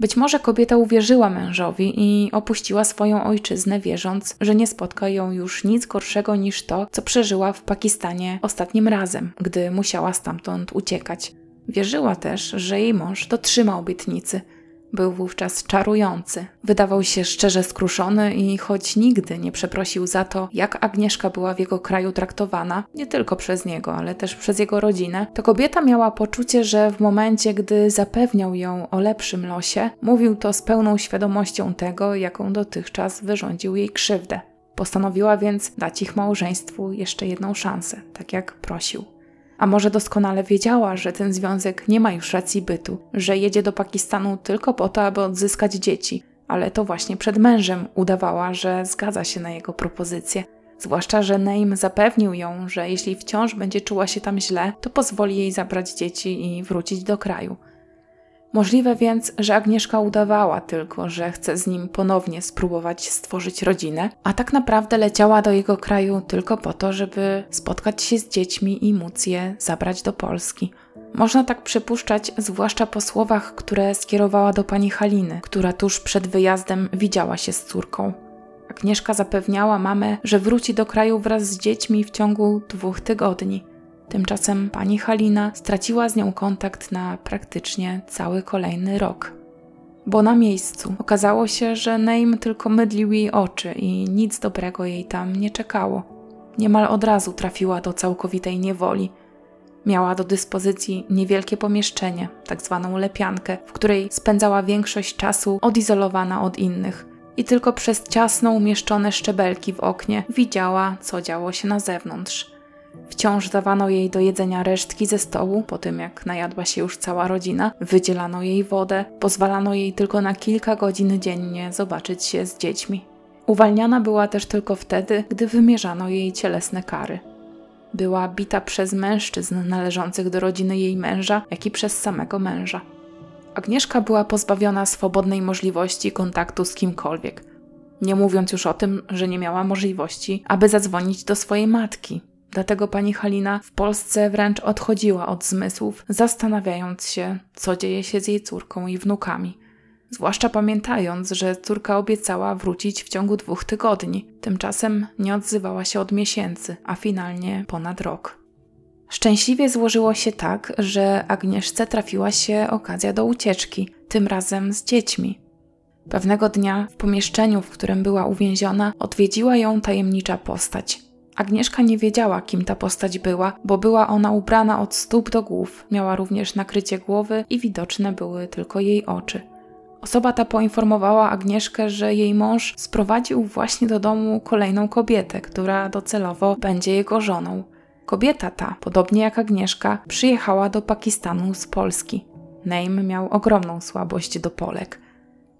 Być może kobieta uwierzyła mężowi i opuściła swoją ojczyznę, wierząc, że nie spotka ją już nic gorszego niż to, co przeżyła w Pakistanie ostatnim razem, gdy musiała stamtąd uciekać. Wierzyła też, że jej mąż dotrzyma obietnicy – był wówczas czarujący. Wydawał się szczerze skruszony i choć nigdy nie przeprosił za to, jak Agnieszka była w jego kraju traktowana, nie tylko przez niego, ale też przez jego rodzinę, to kobieta miała poczucie, że w momencie, gdy zapewniał ją o lepszym losie, mówił to z pełną świadomością tego, jaką dotychczas wyrządził jej krzywdę. Postanowiła więc dać ich małżeństwu jeszcze jedną szansę, tak jak prosił. A może doskonale wiedziała, że ten związek nie ma już racji bytu, że jedzie do Pakistanu tylko po to, aby odzyskać dzieci, ale to właśnie przed mężem udawała, że zgadza się na jego propozycję. Zwłaszcza, że Neim zapewnił ją, że jeśli wciąż będzie czuła się tam źle, to pozwoli jej zabrać dzieci i wrócić do kraju. Możliwe więc, że Agnieszka udawała tylko, że chce z nim ponownie spróbować stworzyć rodzinę, a tak naprawdę leciała do jego kraju tylko po to, żeby spotkać się z dziećmi i móc je zabrać do Polski. Można tak przypuszczać, zwłaszcza po słowach, które skierowała do pani Haliny, która tuż przed wyjazdem widziała się z córką. Agnieszka zapewniała mamę, że wróci do kraju wraz z dziećmi w ciągu dwóch tygodni. Tymczasem pani Halina straciła z nią kontakt na praktycznie cały kolejny rok. Bo na miejscu okazało się, że Neim tylko mydlił jej oczy i nic dobrego jej tam nie czekało. Niemal od razu trafiła do całkowitej niewoli. Miała do dyspozycji niewielkie pomieszczenie, tak zwaną lepiankę, w której spędzała większość czasu odizolowana od innych i tylko przez ciasno umieszczone szczebelki w oknie widziała, co działo się na zewnątrz. Wciąż dawano jej do jedzenia resztki ze stołu, po tym jak najadła się już cała rodzina, wydzielano jej wodę, pozwalano jej tylko na kilka godzin dziennie zobaczyć się z dziećmi. Uwalniana była też tylko wtedy, gdy wymierzano jej cielesne kary. Była bita przez mężczyzn należących do rodziny jej męża, jak i przez samego męża. Agnieszka była pozbawiona swobodnej możliwości kontaktu z kimkolwiek. Nie mówiąc już o tym, że nie miała możliwości, aby zadzwonić do swojej matki, Dlatego pani Halina w Polsce wręcz odchodziła od zmysłów, zastanawiając się, co dzieje się z jej córką i wnukami. Zwłaszcza pamiętając, że córka obiecała wrócić w ciągu dwóch tygodni. Tymczasem nie odzywała się od miesięcy, a finalnie ponad rok. Szczęśliwie złożyło się tak, że Agnieszce trafiła się okazja do ucieczki, tym razem z dziećmi. Pewnego dnia w pomieszczeniu, w którym była uwięziona, odwiedziła ją tajemnicza postać. Agnieszka nie wiedziała, kim ta postać była, bo była ona ubrana od stóp do głów, miała również nakrycie głowy i widoczne były tylko jej oczy. Osoba ta poinformowała Agnieszkę, że jej mąż sprowadził właśnie do domu kolejną kobietę, która docelowo będzie jego żoną. Kobieta ta, podobnie jak Agnieszka, przyjechała do Pakistanu z Polski. Neim miał ogromną słabość do Polek.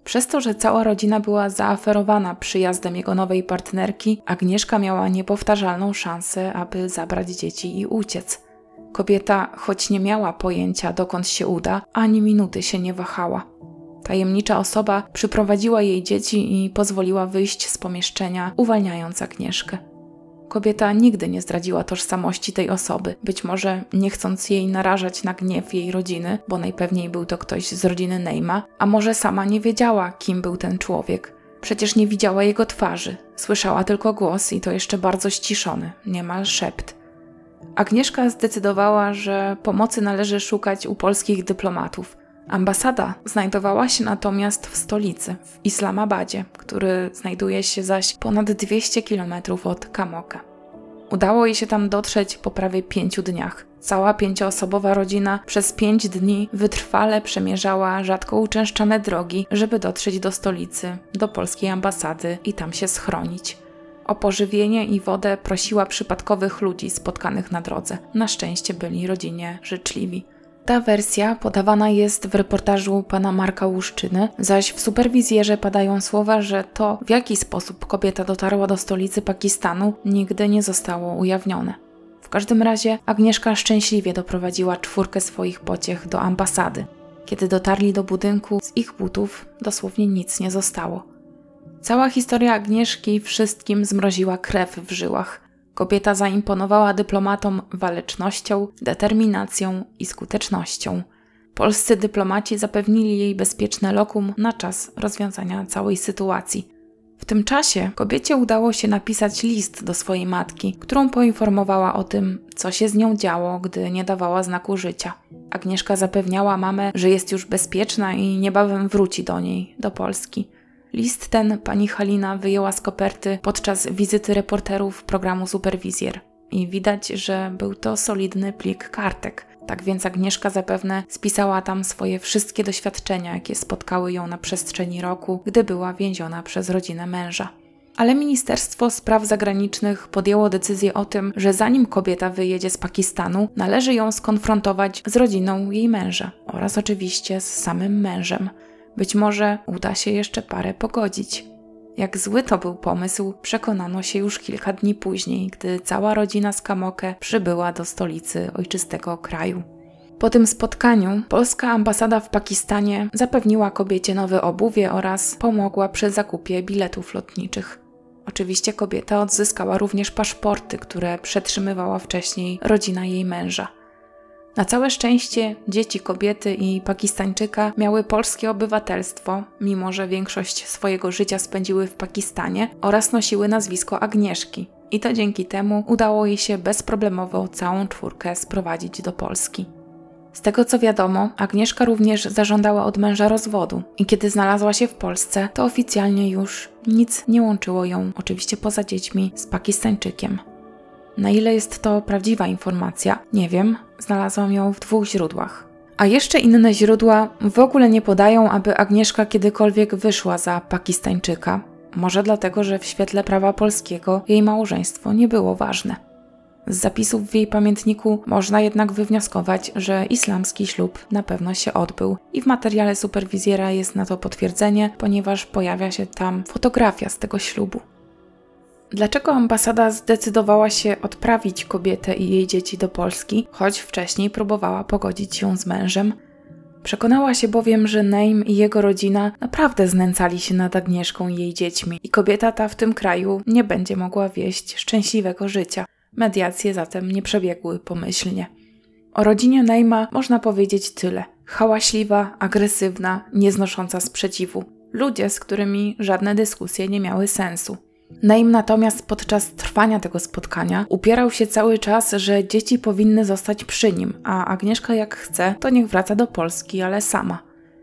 Przez to, że cała rodzina była zaaferowana przyjazdem jego nowej partnerki, Agnieszka miała niepowtarzalną szansę, aby zabrać dzieci i uciec. Kobieta, choć nie miała pojęcia, dokąd się uda, ani minuty się nie wahała. Tajemnicza osoba przyprowadziła jej dzieci i pozwoliła wyjść z pomieszczenia, uwalniając Agnieszkę. Kobieta nigdy nie zdradziła tożsamości tej osoby, być może nie chcąc jej narażać na gniew jej rodziny, bo najpewniej był to ktoś z rodziny Neima, a może sama nie wiedziała, kim był ten człowiek. Przecież nie widziała jego twarzy, słyszała tylko głos i to jeszcze bardzo ściszony, niemal szept. Agnieszka zdecydowała, że pomocy należy szukać u polskich dyplomatów. Ambasada znajdowała się natomiast w stolicy, w Islamabadzie, który znajduje się zaś ponad 200 km od Kamoka. Udało jej się tam dotrzeć po prawie pięciu dniach. Cała pięcioosobowa rodzina przez pięć dni wytrwale przemierzała rzadko uczęszczane drogi, żeby dotrzeć do stolicy, do polskiej ambasady i tam się schronić. O pożywienie i wodę prosiła przypadkowych ludzi spotkanych na drodze. Na szczęście byli rodzinie życzliwi. Ta wersja podawana jest w reportażu pana Marka Łuszczyny, zaś w superwizjerze padają słowa, że to, w jaki sposób kobieta dotarła do stolicy Pakistanu, nigdy nie zostało ujawnione. W każdym razie Agnieszka szczęśliwie doprowadziła czwórkę swoich pociech do ambasady. Kiedy dotarli do budynku, z ich butów dosłownie nic nie zostało. Cała historia Agnieszki wszystkim zmroziła krew w żyłach. Kobieta zaimponowała dyplomatom walecznością, determinacją i skutecznością. Polscy dyplomaci zapewnili jej bezpieczne lokum na czas rozwiązania całej sytuacji. W tym czasie kobiecie udało się napisać list do swojej matki, którą poinformowała o tym, co się z nią działo, gdy nie dawała znaku życia. Agnieszka zapewniała mamę, że jest już bezpieczna i niebawem wróci do niej, do Polski. List ten pani Halina wyjęła z koperty podczas wizyty reporterów programu Superwizjer. I widać, że był to solidny plik kartek. Tak więc Agnieszka zapewne spisała tam swoje wszystkie doświadczenia, jakie spotkały ją na przestrzeni roku, gdy była więziona przez rodzinę męża. Ale Ministerstwo Spraw Zagranicznych podjęło decyzję o tym, że zanim kobieta wyjedzie z Pakistanu, należy ją skonfrontować z rodziną jej męża oraz oczywiście z samym mężem. Być może uda się jeszcze parę pogodzić. Jak zły to był pomysł, przekonano się już kilka dni później, gdy cała rodzina z przybyła do stolicy ojczystego kraju. Po tym spotkaniu polska ambasada w Pakistanie zapewniła kobiecie nowe obuwie oraz pomogła przy zakupie biletów lotniczych. Oczywiście kobieta odzyskała również paszporty, które przetrzymywała wcześniej rodzina jej męża. Na całe szczęście dzieci kobiety i Pakistańczyka miały polskie obywatelstwo, mimo że większość swojego życia spędziły w Pakistanie oraz nosiły nazwisko Agnieszki. I to dzięki temu udało jej się bezproblemowo całą czwórkę sprowadzić do Polski. Z tego co wiadomo, Agnieszka również zażądała od męża rozwodu i kiedy znalazła się w Polsce, to oficjalnie już nic nie łączyło ją, oczywiście poza dziećmi, z Pakistańczykiem. Na ile jest to prawdziwa informacja, nie wiem, znalazłam ją w dwóch źródłach. A jeszcze inne źródła w ogóle nie podają, aby Agnieszka kiedykolwiek wyszła za Pakistańczyka. Może dlatego, że w świetle prawa polskiego jej małżeństwo nie było ważne. Z zapisów w jej pamiętniku można jednak wywnioskować, że islamski ślub na pewno się odbył i w materiale superwizjera jest na to potwierdzenie, ponieważ pojawia się tam fotografia z tego ślubu. Dlaczego ambasada zdecydowała się odprawić kobietę i jej dzieci do Polski, choć wcześniej próbowała pogodzić się z mężem? Przekonała się bowiem, że Neim i jego rodzina naprawdę znęcali się nad Agnieszką i jej dziećmi i kobieta ta w tym kraju nie będzie mogła wieść szczęśliwego życia. Mediacje zatem nie przebiegły pomyślnie. O rodzinie Neima można powiedzieć tyle. Hałaśliwa, agresywna, nieznosząca sprzeciwu. Ludzie, z którymi żadne dyskusje nie miały sensu. Naim natomiast podczas trwania tego spotkania upierał się cały czas, że dzieci powinny zostać przy nim, a Agnieszka jak chce, to niech wraca do Polski, ale sama.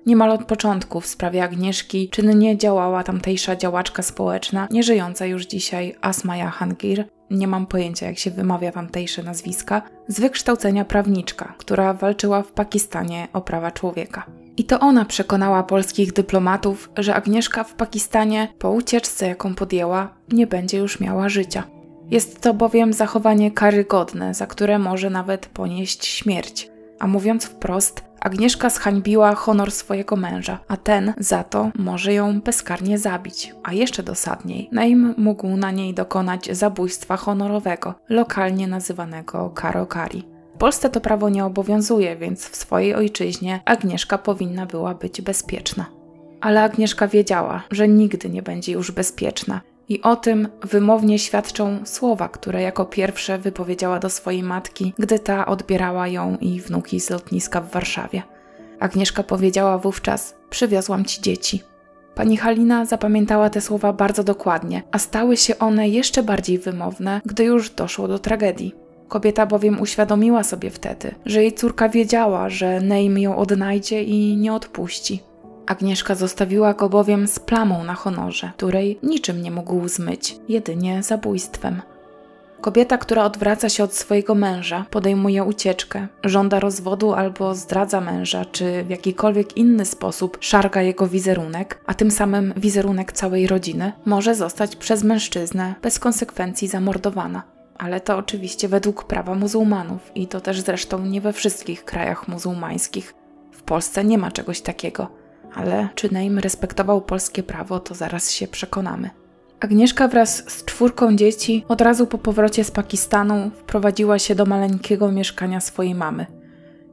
Niemal od początku w sprawie Agnieszki czynnie działała tamtejsza działaczka społeczna, nieżyjąca już dzisiaj Asma Jahangir, nie mam pojęcia jak się wymawia tamtejsze nazwiska, z wykształcenia prawniczka, która walczyła w Pakistanie o prawa człowieka. I to ona przekonała polskich dyplomatów, że Agnieszka w Pakistanie, po ucieczce, jaką podjęła, nie będzie już miała życia. Jest to bowiem zachowanie karygodne, za które może nawet ponieść śmierć. A mówiąc wprost, Agnieszka zhańbiła honor swojego męża, a ten za to może ją bezkarnie zabić. A jeszcze dosadniej, Naim mógł na niej dokonać zabójstwa honorowego, lokalnie nazywanego karokari. Polsce to prawo nie obowiązuje, więc w swojej ojczyźnie Agnieszka powinna była być bezpieczna. Ale Agnieszka wiedziała, że nigdy nie będzie już bezpieczna. I o tym wymownie świadczą słowa, które jako pierwsze wypowiedziała do swojej matki, gdy ta odbierała ją i wnuki z lotniska w Warszawie. Agnieszka powiedziała wówczas: Przywiozłam ci dzieci. Pani Halina zapamiętała te słowa bardzo dokładnie, a stały się one jeszcze bardziej wymowne, gdy już doszło do tragedii. Kobieta bowiem uświadomiła sobie wtedy, że jej córka wiedziała, że Neim ją odnajdzie i nie odpuści. Agnieszka zostawiła go bowiem z plamą na honorze, której niczym nie mógł zmyć, jedynie zabójstwem. Kobieta, która odwraca się od swojego męża, podejmuje ucieczkę, żąda rozwodu albo zdradza męża, czy w jakikolwiek inny sposób szarga jego wizerunek, a tym samym wizerunek całej rodziny, może zostać przez mężczyznę bez konsekwencji zamordowana ale to oczywiście według prawa muzułmanów i to też zresztą nie we wszystkich krajach muzułmańskich. W Polsce nie ma czegoś takiego, ale czy Neim respektował polskie prawo, to zaraz się przekonamy. Agnieszka wraz z czwórką dzieci od razu po powrocie z Pakistanu wprowadziła się do maleńkiego mieszkania swojej mamy.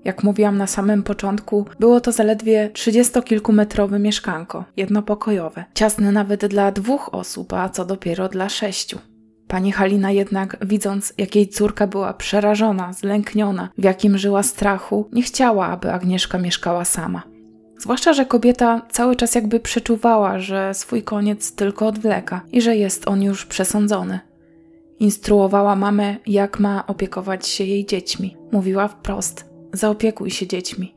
Jak mówiłam na samym początku, było to zaledwie trzydziestokilkumetrowe mieszkanko, jednopokojowe, ciasne nawet dla dwóch osób, a co dopiero dla sześciu. Pani Halina jednak, widząc, jak jej córka była przerażona, zlękniona, w jakim żyła strachu, nie chciała, aby Agnieszka mieszkała sama. Zwłaszcza, że kobieta cały czas jakby przeczuwała, że swój koniec tylko odwleka i że jest on już przesądzony. Instruowała mamę, jak ma opiekować się jej dziećmi. Mówiła wprost: zaopiekuj się dziećmi.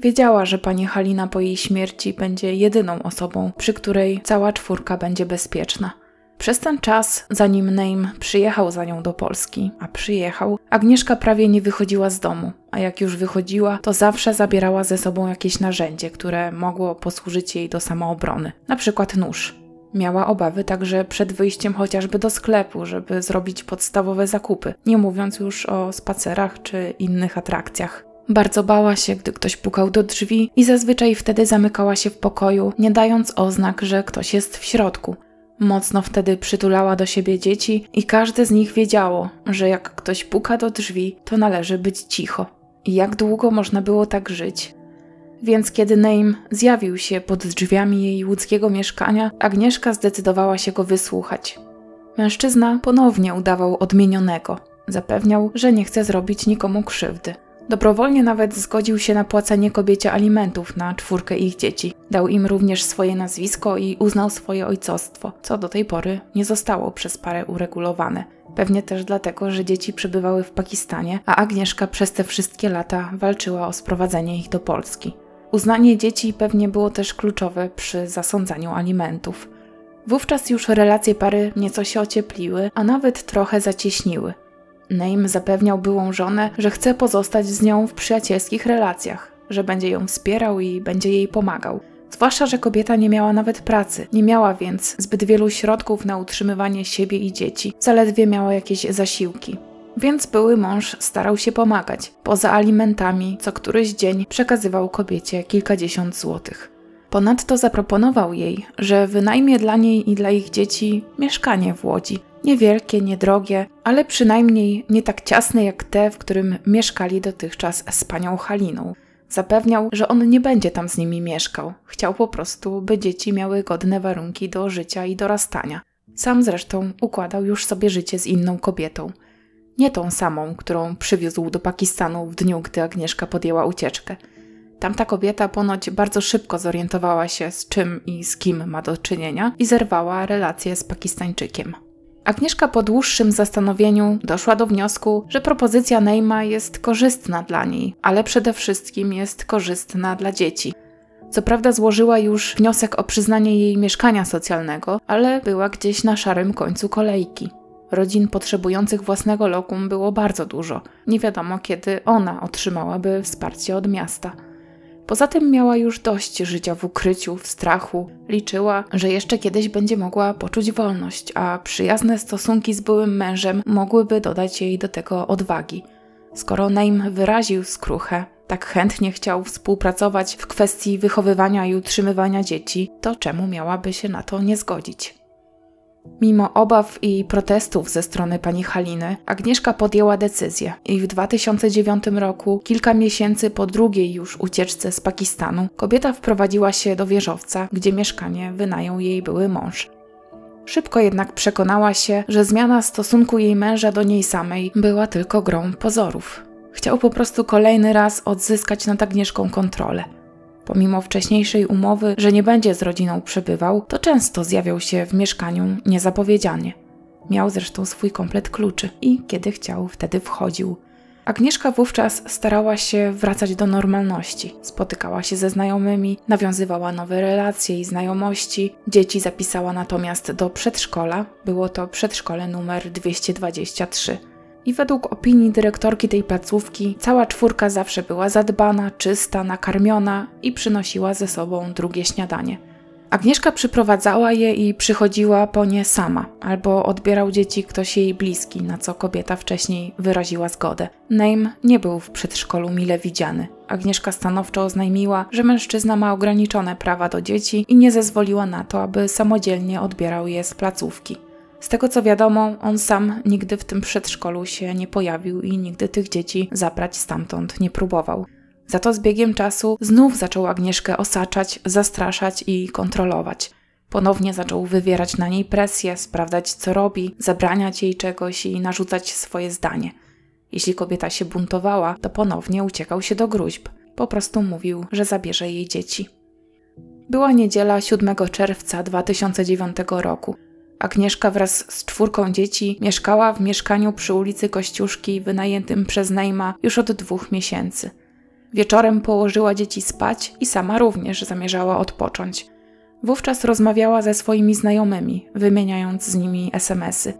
Wiedziała, że pani Halina po jej śmierci będzie jedyną osobą, przy której cała czwórka będzie bezpieczna. Przez ten czas, zanim Name przyjechał za nią do Polski, a przyjechał, Agnieszka prawie nie wychodziła z domu, a jak już wychodziła, to zawsze zabierała ze sobą jakieś narzędzie, które mogło posłużyć jej do samoobrony, na przykład nóż. Miała obawy także przed wyjściem chociażby do sklepu, żeby zrobić podstawowe zakupy, nie mówiąc już o spacerach czy innych atrakcjach. Bardzo bała się, gdy ktoś pukał do drzwi i zazwyczaj wtedy zamykała się w pokoju, nie dając oznak, że ktoś jest w środku. Mocno wtedy przytulała do siebie dzieci i każde z nich wiedziało, że jak ktoś puka do drzwi, to należy być cicho. I jak długo można było tak żyć? Więc kiedy Name zjawił się pod drzwiami jej łódzkiego mieszkania, Agnieszka zdecydowała się go wysłuchać. Mężczyzna ponownie udawał odmienionego. Zapewniał, że nie chce zrobić nikomu krzywdy. Dobrowolnie nawet zgodził się na płacenie kobiecie alimentów na czwórkę ich dzieci. Dał im również swoje nazwisko i uznał swoje ojcostwo, co do tej pory nie zostało przez parę uregulowane. Pewnie też dlatego, że dzieci przebywały w Pakistanie, a Agnieszka przez te wszystkie lata walczyła o sprowadzenie ich do Polski. Uznanie dzieci pewnie było też kluczowe przy zasądzaniu alimentów. Wówczas już relacje pary nieco się ociepliły, a nawet trochę zacieśniły. Name zapewniał byłą żonę, że chce pozostać z nią w przyjacielskich relacjach, że będzie ją wspierał i będzie jej pomagał. Zwłaszcza, że kobieta nie miała nawet pracy, nie miała więc zbyt wielu środków na utrzymywanie siebie i dzieci, zaledwie miała jakieś zasiłki. Więc były mąż starał się pomagać. Poza alimentami, co któryś dzień przekazywał kobiecie kilkadziesiąt złotych. Ponadto zaproponował jej, że wynajmie dla niej i dla ich dzieci mieszkanie w Łodzi, Niewielkie, niedrogie, ale przynajmniej nie tak ciasne jak te, w którym mieszkali dotychczas z panią Haliną. Zapewniał, że on nie będzie tam z nimi mieszkał. Chciał po prostu, by dzieci miały godne warunki do życia i dorastania. Sam zresztą układał już sobie życie z inną kobietą. Nie tą samą, którą przywiózł do Pakistanu w dniu, gdy Agnieszka podjęła ucieczkę. Tamta kobieta ponoć bardzo szybko zorientowała się, z czym i z kim ma do czynienia i zerwała relacje z Pakistańczykiem. Agnieszka po dłuższym zastanowieniu doszła do wniosku, że propozycja Neyma jest korzystna dla niej, ale przede wszystkim jest korzystna dla dzieci. Co prawda złożyła już wniosek o przyznanie jej mieszkania socjalnego, ale była gdzieś na szarym końcu kolejki. Rodzin potrzebujących własnego lokum było bardzo dużo. Nie wiadomo kiedy ona otrzymałaby wsparcie od miasta. Poza tym miała już dość życia w ukryciu, w strachu. Liczyła, że jeszcze kiedyś będzie mogła poczuć wolność, a przyjazne stosunki z byłym mężem mogłyby dodać jej do tego odwagi. Skoro Name wyraził skruchę, tak chętnie chciał współpracować w kwestii wychowywania i utrzymywania dzieci, to czemu miałaby się na to nie zgodzić? Mimo obaw i protestów ze strony pani Haliny, Agnieszka podjęła decyzję i w 2009 roku, kilka miesięcy po drugiej już ucieczce z Pakistanu, kobieta wprowadziła się do wieżowca, gdzie mieszkanie wynajął jej były mąż. Szybko jednak przekonała się, że zmiana stosunku jej męża do niej samej była tylko grą pozorów. Chciał po prostu kolejny raz odzyskać nad Agnieszką kontrolę. Pomimo wcześniejszej umowy, że nie będzie z rodziną przebywał, to często zjawiał się w mieszkaniu niezapowiedzianie. Miał zresztą swój komplet kluczy i kiedy chciał, wtedy wchodził. Agnieszka wówczas starała się wracać do normalności. Spotykała się ze znajomymi, nawiązywała nowe relacje i znajomości. Dzieci zapisała natomiast do przedszkola. Było to przedszkole numer 223. I według opinii dyrektorki tej placówki, cała czwórka zawsze była zadbana, czysta, nakarmiona i przynosiła ze sobą drugie śniadanie. Agnieszka przyprowadzała je i przychodziła po nie sama, albo odbierał dzieci ktoś jej bliski, na co kobieta wcześniej wyraziła zgodę. Name nie był w przedszkolu mile widziany. Agnieszka stanowczo oznajmiła, że mężczyzna ma ograniczone prawa do dzieci i nie zezwoliła na to, aby samodzielnie odbierał je z placówki. Z tego co wiadomo, on sam nigdy w tym przedszkolu się nie pojawił i nigdy tych dzieci zabrać stamtąd nie próbował. Za to z biegiem czasu znów zaczął Agnieszkę osaczać, zastraszać i kontrolować. Ponownie zaczął wywierać na niej presję, sprawdzać co robi, zabraniać jej czegoś i narzucać swoje zdanie. Jeśli kobieta się buntowała, to ponownie uciekał się do gruźb. Po prostu mówił, że zabierze jej dzieci. Była niedziela 7 czerwca 2009 roku. Agnieszka wraz z czwórką dzieci mieszkała w mieszkaniu przy ulicy Kościuszki wynajętym przez Nejma już od dwóch miesięcy. Wieczorem położyła dzieci spać i sama również zamierzała odpocząć. Wówczas rozmawiała ze swoimi znajomymi, wymieniając z nimi SMSy.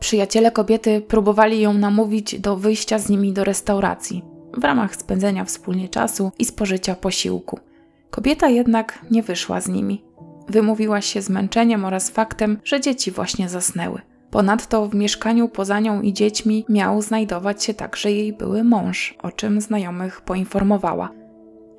Przyjaciele kobiety próbowali ją namówić do wyjścia z nimi do restauracji w ramach spędzenia wspólnie czasu i spożycia posiłku. Kobieta jednak nie wyszła z nimi. Wymówiła się zmęczeniem oraz faktem, że dzieci właśnie zasnęły. Ponadto w mieszkaniu poza nią i dziećmi miał znajdować się także jej były mąż, o czym znajomych poinformowała.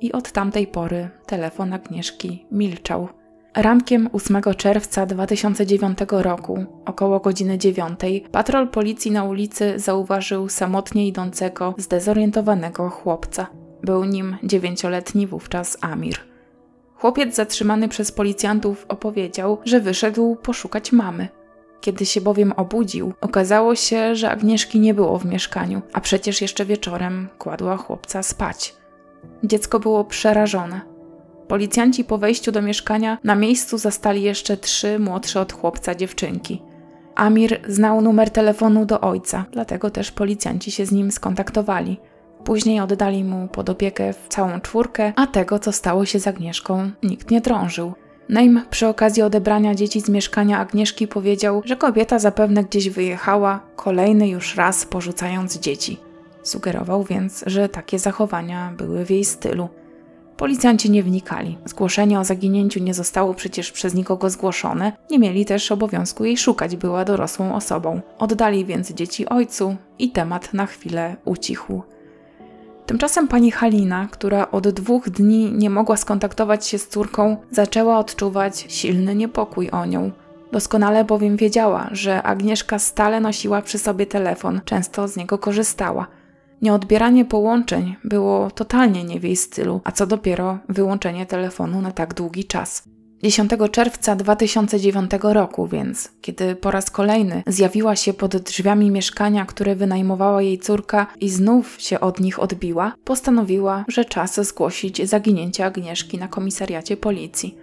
I od tamtej pory telefon Agnieszki milczał. Rankiem 8 czerwca 2009 roku, około godziny 9, patrol policji na ulicy zauważył samotnie idącego, zdezorientowanego chłopca. Był nim dziewięcioletni wówczas Amir. Chłopiec zatrzymany przez policjantów opowiedział, że wyszedł poszukać mamy. Kiedy się bowiem obudził, okazało się, że Agnieszki nie było w mieszkaniu, a przecież jeszcze wieczorem kładła chłopca spać. Dziecko było przerażone. Policjanci po wejściu do mieszkania na miejscu zastali jeszcze trzy młodsze od chłopca dziewczynki. Amir znał numer telefonu do ojca, dlatego też policjanci się z nim skontaktowali. Później oddali mu pod opiekę całą czwórkę, a tego, co stało się z Agnieszką, nikt nie drążył. Neim przy okazji odebrania dzieci z mieszkania Agnieszki powiedział, że kobieta zapewne gdzieś wyjechała, kolejny już raz porzucając dzieci. Sugerował więc, że takie zachowania były w jej stylu. Policjanci nie wnikali. Zgłoszenie o zaginięciu nie zostało przecież przez nikogo zgłoszone, nie mieli też obowiązku jej szukać, była dorosłą osobą. Oddali więc dzieci ojcu i temat na chwilę ucichł. Tymczasem pani Halina, która od dwóch dni nie mogła skontaktować się z córką, zaczęła odczuwać silny niepokój o nią. Doskonale bowiem wiedziała, że Agnieszka stale nosiła przy sobie telefon, często z niego korzystała. Nieodbieranie połączeń było totalnie nie w jej stylu, a co dopiero wyłączenie telefonu na tak długi czas. 10 czerwca 2009 roku, więc, kiedy po raz kolejny zjawiła się pod drzwiami mieszkania, które wynajmowała jej córka i znów się od nich odbiła, postanowiła, że czas zgłosić zaginięcie Agnieszki na komisariacie policji.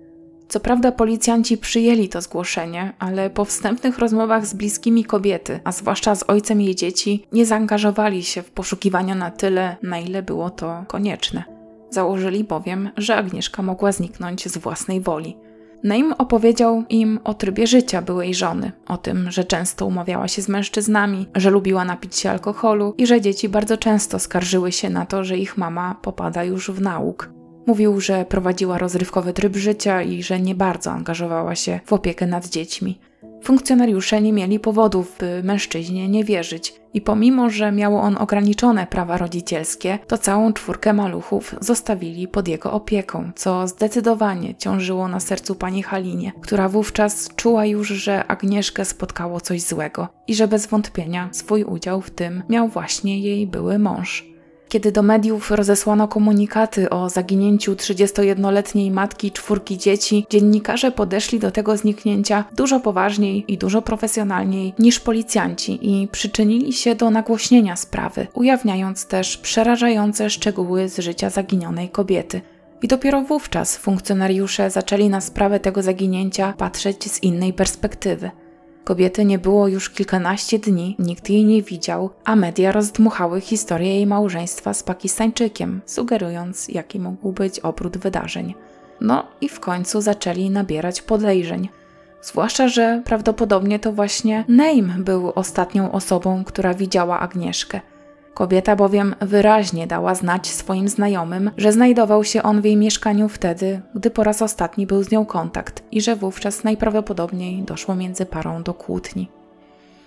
Co prawda policjanci przyjęli to zgłoszenie, ale po wstępnych rozmowach z bliskimi kobiety, a zwłaszcza z ojcem jej dzieci, nie zaangażowali się w poszukiwania na tyle, na ile było to konieczne. Założyli bowiem, że Agnieszka mogła zniknąć z własnej woli. Naim opowiedział im o trybie życia byłej żony, o tym, że często umawiała się z mężczyznami, że lubiła napić się alkoholu i że dzieci bardzo często skarżyły się na to, że ich mama popada już w nauk. Mówił, że prowadziła rozrywkowy tryb życia i że nie bardzo angażowała się w opiekę nad dziećmi. Funkcjonariusze nie mieli powodów, by mężczyźnie nie wierzyć, i pomimo, że miał on ograniczone prawa rodzicielskie, to całą czwórkę maluchów zostawili pod jego opieką, co zdecydowanie ciążyło na sercu pani Halinie, która wówczas czuła już, że Agnieszkę spotkało coś złego i że bez wątpienia swój udział w tym miał właśnie jej były mąż. Kiedy do mediów rozesłano komunikaty o zaginięciu 31-letniej matki czwórki dzieci, dziennikarze podeszli do tego zniknięcia dużo poważniej i dużo profesjonalniej niż policjanci i przyczynili się do nagłośnienia sprawy, ujawniając też przerażające szczegóły z życia zaginionej kobiety. I dopiero wówczas funkcjonariusze zaczęli na sprawę tego zaginięcia patrzeć z innej perspektywy. Kobiety nie było już kilkanaście dni, nikt jej nie widział, a media rozdmuchały historię jej małżeństwa z Pakistańczykiem, sugerując, jaki mógł być obrót wydarzeń. No i w końcu zaczęli nabierać podejrzeń. Zwłaszcza, że prawdopodobnie to właśnie Name był ostatnią osobą, która widziała Agnieszkę. Kobieta bowiem wyraźnie dała znać swoim znajomym, że znajdował się on w jej mieszkaniu wtedy, gdy po raz ostatni był z nią kontakt i że wówczas najprawdopodobniej doszło między parą do kłótni.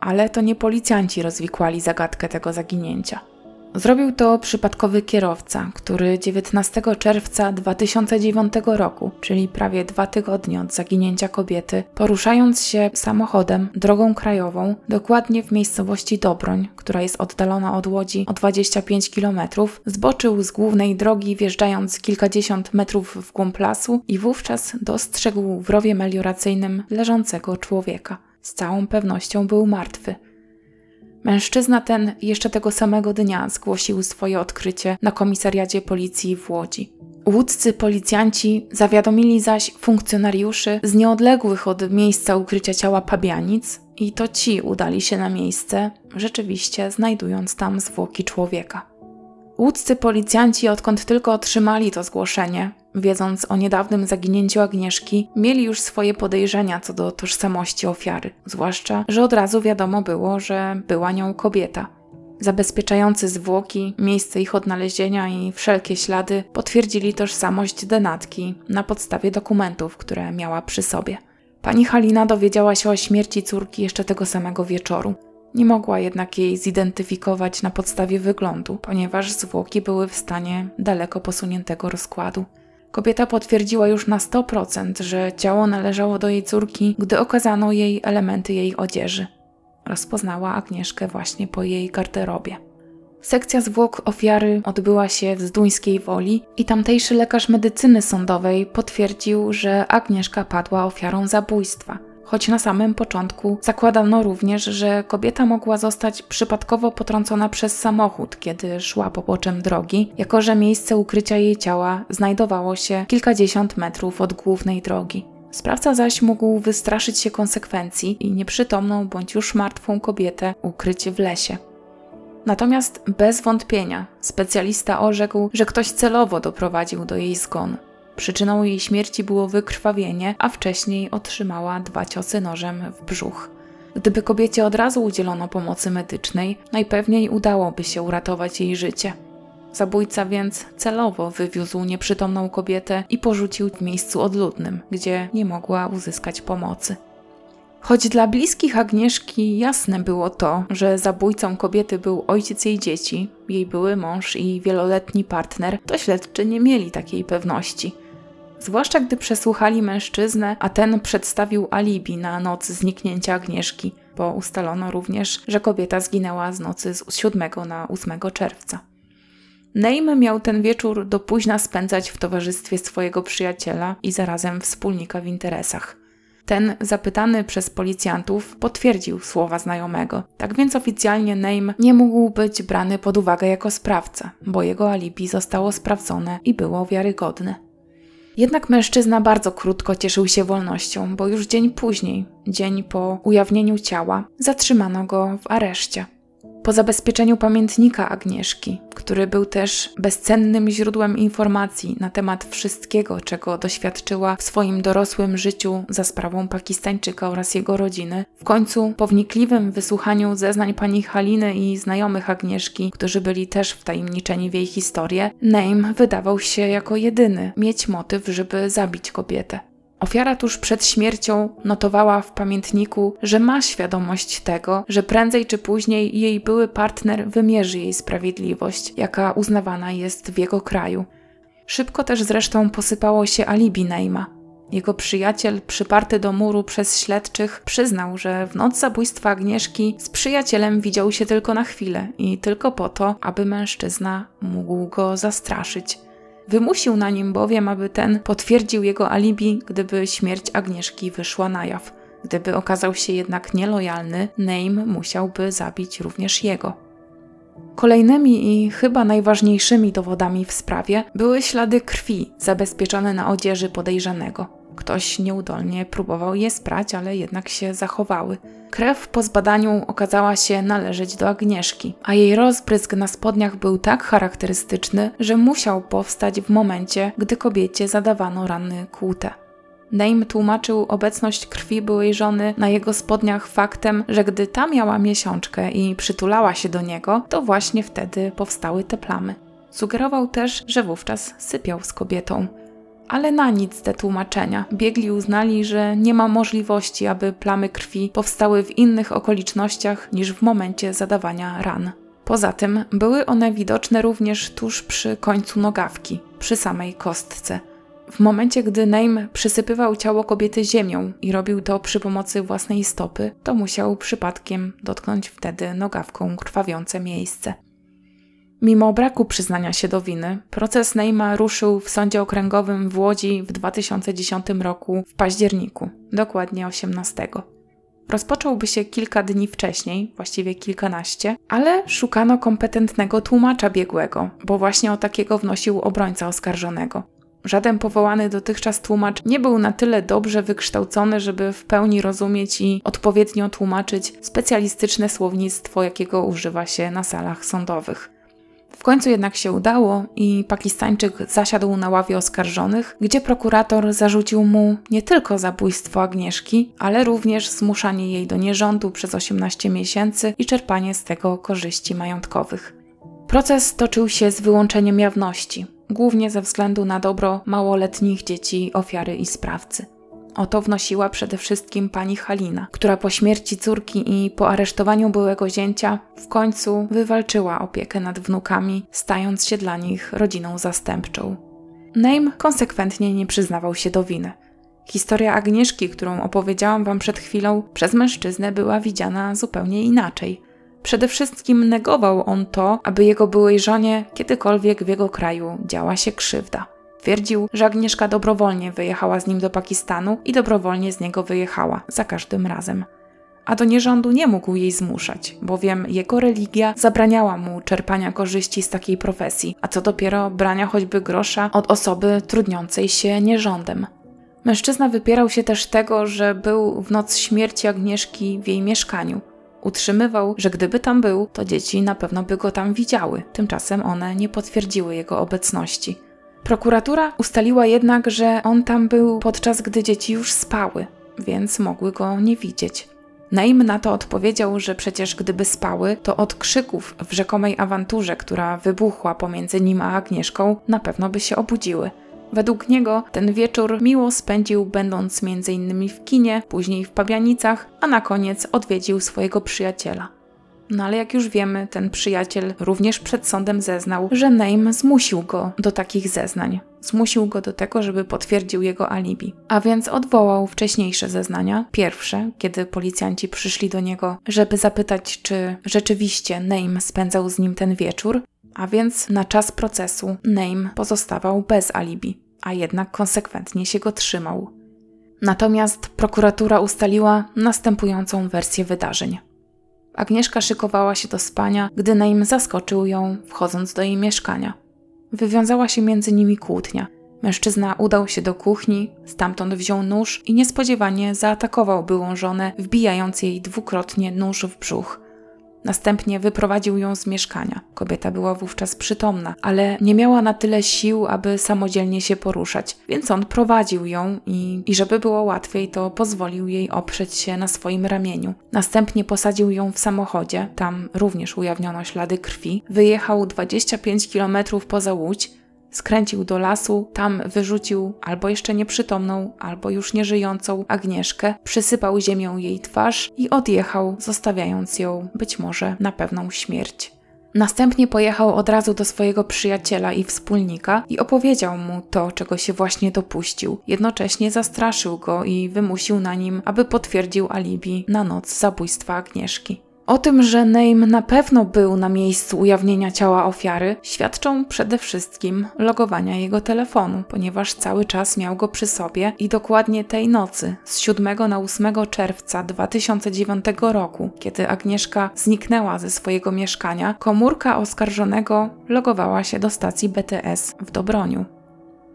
Ale to nie policjanci rozwikłali zagadkę tego zaginięcia. Zrobił to przypadkowy kierowca, który 19 czerwca 2009 roku, czyli prawie dwa tygodnie od zaginięcia kobiety, poruszając się samochodem drogą krajową, dokładnie w miejscowości Dobroń, która jest oddalona od Łodzi o 25 km, zboczył z głównej drogi, wjeżdżając kilkadziesiąt metrów w głąb lasu i wówczas dostrzegł w rowie melioracyjnym leżącego człowieka. Z całą pewnością był martwy. Mężczyzna ten jeszcze tego samego dnia zgłosił swoje odkrycie na komisariacie policji w Łodzi. Łódzcy policjanci zawiadomili zaś funkcjonariuszy z nieodległych od miejsca ukrycia ciała pabianic i to ci udali się na miejsce, rzeczywiście znajdując tam zwłoki człowieka. Łódzcy policjanci, odkąd tylko otrzymali to zgłoszenie, wiedząc o niedawnym zaginięciu Agnieszki, mieli już swoje podejrzenia co do tożsamości ofiary, zwłaszcza, że od razu wiadomo było, że była nią kobieta. Zabezpieczający zwłoki, miejsce ich odnalezienia i wszelkie ślady potwierdzili tożsamość denatki na podstawie dokumentów, które miała przy sobie. Pani Halina dowiedziała się o śmierci córki jeszcze tego samego wieczoru. Nie mogła jednak jej zidentyfikować na podstawie wyglądu, ponieważ zwłoki były w stanie daleko posuniętego rozkładu. Kobieta potwierdziła już na 100%, że ciało należało do jej córki, gdy okazano jej elementy jej odzieży. Rozpoznała Agnieszkę właśnie po jej garderobie. Sekcja zwłok ofiary odbyła się w Zduńskiej Woli i tamtejszy lekarz medycyny sądowej potwierdził, że Agnieszka padła ofiarą zabójstwa – choć na samym początku zakładano również, że kobieta mogła zostać przypadkowo potrącona przez samochód, kiedy szła poboczem drogi, jako że miejsce ukrycia jej ciała znajdowało się kilkadziesiąt metrów od głównej drogi. Sprawca zaś mógł wystraszyć się konsekwencji i nieprzytomną bądź już martwą kobietę ukryć w lesie. Natomiast bez wątpienia specjalista orzekł, że ktoś celowo doprowadził do jej zgonu. Przyczyną jej śmierci było wykrwawienie, a wcześniej otrzymała dwa ciosy nożem w brzuch. Gdyby kobiecie od razu udzielono pomocy medycznej, najpewniej udałoby się uratować jej życie. Zabójca więc celowo wywiózł nieprzytomną kobietę i porzucił w miejscu odludnym, gdzie nie mogła uzyskać pomocy. Choć dla bliskich Agnieszki jasne było to, że zabójcą kobiety był ojciec jej dzieci, jej były mąż i wieloletni partner, to śledczy nie mieli takiej pewności. Zwłaszcza gdy przesłuchali mężczyznę, a ten przedstawił alibi na noc zniknięcia Agnieszki, bo ustalono również, że kobieta zginęła z nocy z 7 na 8 czerwca. Neym miał ten wieczór do późna spędzać w towarzystwie swojego przyjaciela i zarazem wspólnika w interesach. Ten, zapytany przez policjantów, potwierdził słowa znajomego. Tak więc oficjalnie Name nie mógł być brany pod uwagę jako sprawca, bo jego alibi zostało sprawdzone i było wiarygodne. Jednak mężczyzna bardzo krótko cieszył się wolnością, bo już dzień później, dzień po ujawnieniu ciała, zatrzymano go w areszcie. Po zabezpieczeniu pamiętnika Agnieszki, który był też bezcennym źródłem informacji na temat wszystkiego, czego doświadczyła w swoim dorosłym życiu za sprawą Pakistańczyka oraz jego rodziny, w końcu po wnikliwym wysłuchaniu zeznań pani Haliny i znajomych Agnieszki, którzy byli też wtajemniczeni w jej historię, Name wydawał się jako jedyny mieć motyw, żeby zabić kobietę. Ofiara tuż przed śmiercią notowała w pamiętniku, że ma świadomość tego, że prędzej czy później jej były partner wymierzy jej sprawiedliwość, jaka uznawana jest w jego kraju. Szybko też zresztą posypało się alibi Neima. Jego przyjaciel, przyparty do muru przez śledczych, przyznał, że w noc zabójstwa Agnieszki z przyjacielem widział się tylko na chwilę i tylko po to, aby mężczyzna mógł go zastraszyć. Wymusił na nim bowiem, aby ten potwierdził jego alibi, gdyby śmierć Agnieszki wyszła na jaw. Gdyby okazał się jednak nielojalny, Name musiałby zabić również jego. Kolejnymi i chyba najważniejszymi dowodami w sprawie były ślady krwi zabezpieczone na odzieży podejrzanego. Ktoś nieudolnie próbował je sprać, ale jednak się zachowały. Krew po zbadaniu okazała się należeć do Agnieszki, a jej rozbryzg na spodniach był tak charakterystyczny, że musiał powstać w momencie, gdy kobiecie zadawano rany kłute. Name tłumaczył obecność krwi byłej żony na jego spodniach faktem, że gdy ta miała miesiączkę i przytulała się do niego, to właśnie wtedy powstały te plamy. Sugerował też, że wówczas sypiał z kobietą ale na nic te tłumaczenia. Biegli uznali, że nie ma możliwości, aby plamy krwi powstały w innych okolicznościach niż w momencie zadawania ran. Poza tym były one widoczne również tuż przy końcu nogawki, przy samej kostce. W momencie, gdy Name przysypywał ciało kobiety ziemią i robił to przy pomocy własnej stopy, to musiał przypadkiem dotknąć wtedy nogawką krwawiące miejsce. Mimo braku przyznania się do winy, proces Neyma ruszył w sądzie okręgowym w Łodzi w 2010 roku w październiku, dokładnie 18. Rozpocząłby się kilka dni wcześniej, właściwie kilkanaście, ale szukano kompetentnego tłumacza biegłego, bo właśnie o takiego wnosił obrońca oskarżonego. Żaden powołany dotychczas tłumacz nie był na tyle dobrze wykształcony, żeby w pełni rozumieć i odpowiednio tłumaczyć specjalistyczne słownictwo, jakiego używa się na salach sądowych. W końcu jednak się udało i Pakistańczyk zasiadł na ławie oskarżonych, gdzie prokurator zarzucił mu nie tylko zabójstwo Agnieszki, ale również zmuszanie jej do nierządu przez 18 miesięcy i czerpanie z tego korzyści majątkowych. Proces toczył się z wyłączeniem jawności, głównie ze względu na dobro małoletnich dzieci ofiary i sprawcy. O to wnosiła przede wszystkim pani Halina, która po śmierci córki i po aresztowaniu byłego zięcia w końcu wywalczyła opiekę nad wnukami, stając się dla nich rodziną zastępczą. Name konsekwentnie nie przyznawał się do winy. Historia Agnieszki, którą opowiedziałam wam przed chwilą, przez mężczyznę była widziana zupełnie inaczej. Przede wszystkim negował on to, aby jego byłej żonie kiedykolwiek w jego kraju działa się krzywda. Twierdził, że Agnieszka dobrowolnie wyjechała z nim do Pakistanu i dobrowolnie z niego wyjechała, za każdym razem. A do nierządu nie mógł jej zmuszać, bowiem jego religia zabraniała mu czerpania korzyści z takiej profesji, a co dopiero brania choćby grosza od osoby trudniącej się nierządem. Mężczyzna wypierał się też tego, że był w noc śmierci Agnieszki w jej mieszkaniu. Utrzymywał, że gdyby tam był, to dzieci na pewno by go tam widziały, tymczasem one nie potwierdziły jego obecności. Prokuratura ustaliła jednak, że on tam był podczas gdy dzieci już spały, więc mogły go nie widzieć. Naim na to odpowiedział, że przecież gdyby spały, to od krzyków w rzekomej awanturze, która wybuchła pomiędzy nim a Agnieszką, na pewno by się obudziły. Według niego ten wieczór miło spędził, będąc m.in. w kinie, później w Pabianicach, a na koniec odwiedził swojego przyjaciela. No ale jak już wiemy, ten przyjaciel również przed sądem zeznał, że Name zmusił go do takich zeznań. Zmusił go do tego, żeby potwierdził jego alibi. A więc odwołał wcześniejsze zeznania, pierwsze, kiedy policjanci przyszli do niego, żeby zapytać, czy rzeczywiście Name spędzał z nim ten wieczór, a więc na czas procesu Name pozostawał bez alibi, a jednak konsekwentnie się go trzymał. Natomiast prokuratura ustaliła następującą wersję wydarzeń. Agnieszka szykowała się do spania, gdy Naim zaskoczył ją, wchodząc do jej mieszkania. Wywiązała się między nimi kłótnia. Mężczyzna udał się do kuchni, stamtąd wziął nóż i niespodziewanie zaatakował byłą żonę, wbijając jej dwukrotnie nóż w brzuch. Następnie wyprowadził ją z mieszkania. Kobieta była wówczas przytomna, ale nie miała na tyle sił, aby samodzielnie się poruszać, więc on prowadził ją i, i żeby było łatwiej, to pozwolił jej oprzeć się na swoim ramieniu. Następnie posadził ją w samochodzie, tam również ujawniono ślady krwi. Wyjechał 25 km poza Łódź, Skręcił do lasu, tam wyrzucił albo jeszcze nieprzytomną, albo już nieżyjącą Agnieszkę, przysypał ziemią jej twarz i odjechał, zostawiając ją być może na pewną śmierć. Następnie pojechał od razu do swojego przyjaciela i wspólnika i opowiedział mu to, czego się właśnie dopuścił. Jednocześnie zastraszył go i wymusił na nim, aby potwierdził alibi na noc zabójstwa Agnieszki. O tym, że Name na pewno był na miejscu ujawnienia ciała ofiary, świadczą przede wszystkim logowania jego telefonu, ponieważ cały czas miał go przy sobie i dokładnie tej nocy, z 7 na 8 czerwca 2009 roku, kiedy Agnieszka zniknęła ze swojego mieszkania, komórka oskarżonego logowała się do stacji BTS w Dobroniu.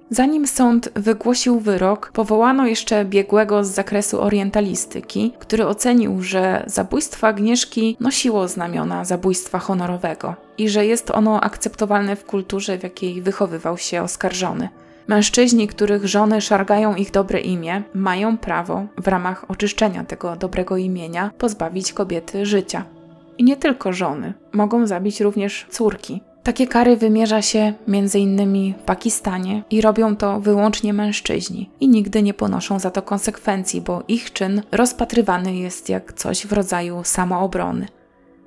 Zanim sąd wygłosił wyrok, powołano jeszcze biegłego z zakresu orientalistyki, który ocenił, że zabójstwo Agnieszki nosiło znamiona zabójstwa honorowego i że jest ono akceptowalne w kulturze, w jakiej wychowywał się oskarżony. Mężczyźni, których żony szargają ich dobre imię, mają prawo, w ramach oczyszczenia tego dobrego imienia, pozbawić kobiety życia. I nie tylko żony, mogą zabić również córki, takie kary wymierza się m.in. w Pakistanie i robią to wyłącznie mężczyźni i nigdy nie ponoszą za to konsekwencji, bo ich czyn rozpatrywany jest jak coś w rodzaju samoobrony.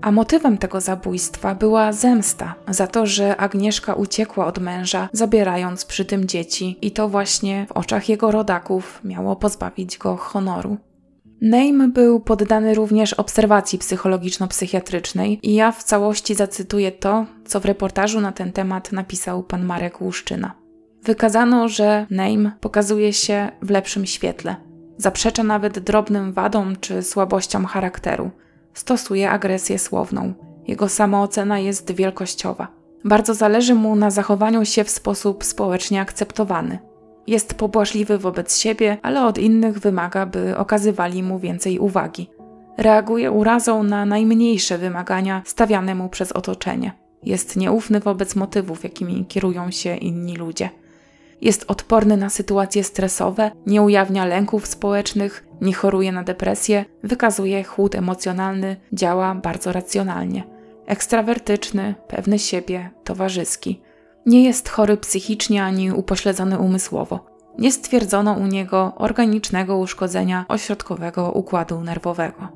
A motywem tego zabójstwa była zemsta za to, że Agnieszka uciekła od męża, zabierając przy tym dzieci, i to właśnie w oczach jego rodaków miało pozbawić go honoru. Name był poddany również obserwacji psychologiczno-psychiatrycznej i ja w całości zacytuję to, co w reportażu na ten temat napisał pan Marek Łuszczyna. Wykazano, że Name pokazuje się w lepszym świetle. Zaprzecza nawet drobnym wadom czy słabościom charakteru. Stosuje agresję słowną. Jego samoocena jest wielkościowa. Bardzo zależy mu na zachowaniu się w sposób społecznie akceptowany. Jest pobłażliwy wobec siebie, ale od innych wymaga, by okazywali mu więcej uwagi. Reaguje urazą na najmniejsze wymagania stawiane mu przez otoczenie. Jest nieufny wobec motywów, jakimi kierują się inni ludzie. Jest odporny na sytuacje stresowe, nie ujawnia lęków społecznych, nie choruje na depresję, wykazuje chłód emocjonalny, działa bardzo racjonalnie. Ekstrawertyczny, pewny siebie, towarzyski. Nie jest chory psychicznie ani upośledzony umysłowo. Nie stwierdzono u niego organicznego uszkodzenia ośrodkowego układu nerwowego.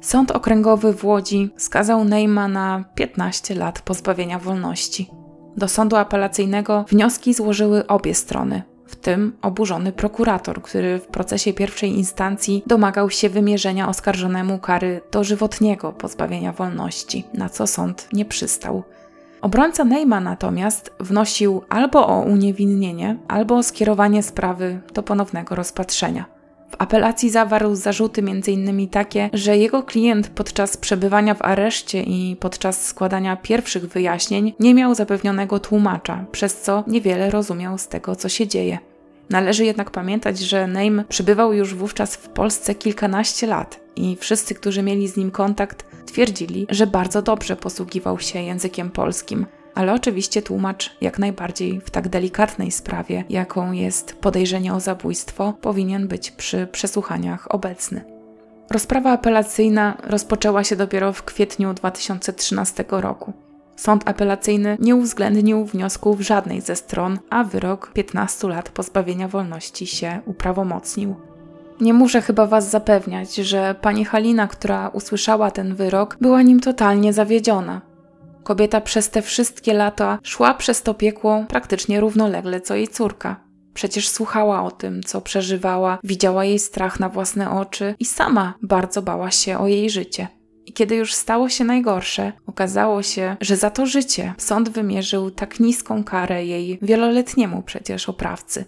Sąd okręgowy w Łodzi skazał Neyma na 15 lat pozbawienia wolności. Do sądu apelacyjnego wnioski złożyły obie strony, w tym oburzony prokurator, który w procesie pierwszej instancji domagał się wymierzenia oskarżonemu kary dożywotniego pozbawienia wolności, na co sąd nie przystał. Obrońca Neyma natomiast wnosił albo o uniewinnienie, albo o skierowanie sprawy do ponownego rozpatrzenia. W apelacji zawarł zarzuty m.in. takie, że jego klient podczas przebywania w areszcie i podczas składania pierwszych wyjaśnień nie miał zapewnionego tłumacza, przez co niewiele rozumiał z tego, co się dzieje. Należy jednak pamiętać, że Name przebywał już wówczas w Polsce kilkanaście lat i wszyscy, którzy mieli z nim kontakt, twierdzili, że bardzo dobrze posługiwał się językiem polskim. Ale oczywiście tłumacz jak najbardziej w tak delikatnej sprawie, jaką jest podejrzenie o zabójstwo, powinien być przy przesłuchaniach obecny. Rozprawa apelacyjna rozpoczęła się dopiero w kwietniu 2013 roku. Sąd apelacyjny nie uwzględnił wniosków żadnej ze stron, a wyrok 15 lat pozbawienia wolności się uprawomocnił. Nie muszę chyba Was zapewniać, że pani Halina, która usłyszała ten wyrok, była nim totalnie zawiedziona. Kobieta przez te wszystkie lata szła przez to piekło praktycznie równolegle co jej córka. Przecież słuchała o tym, co przeżywała, widziała jej strach na własne oczy i sama bardzo bała się o jej życie. I kiedy już stało się najgorsze, okazało się, że za to życie sąd wymierzył tak niską karę jej wieloletniemu przecież oprawcy.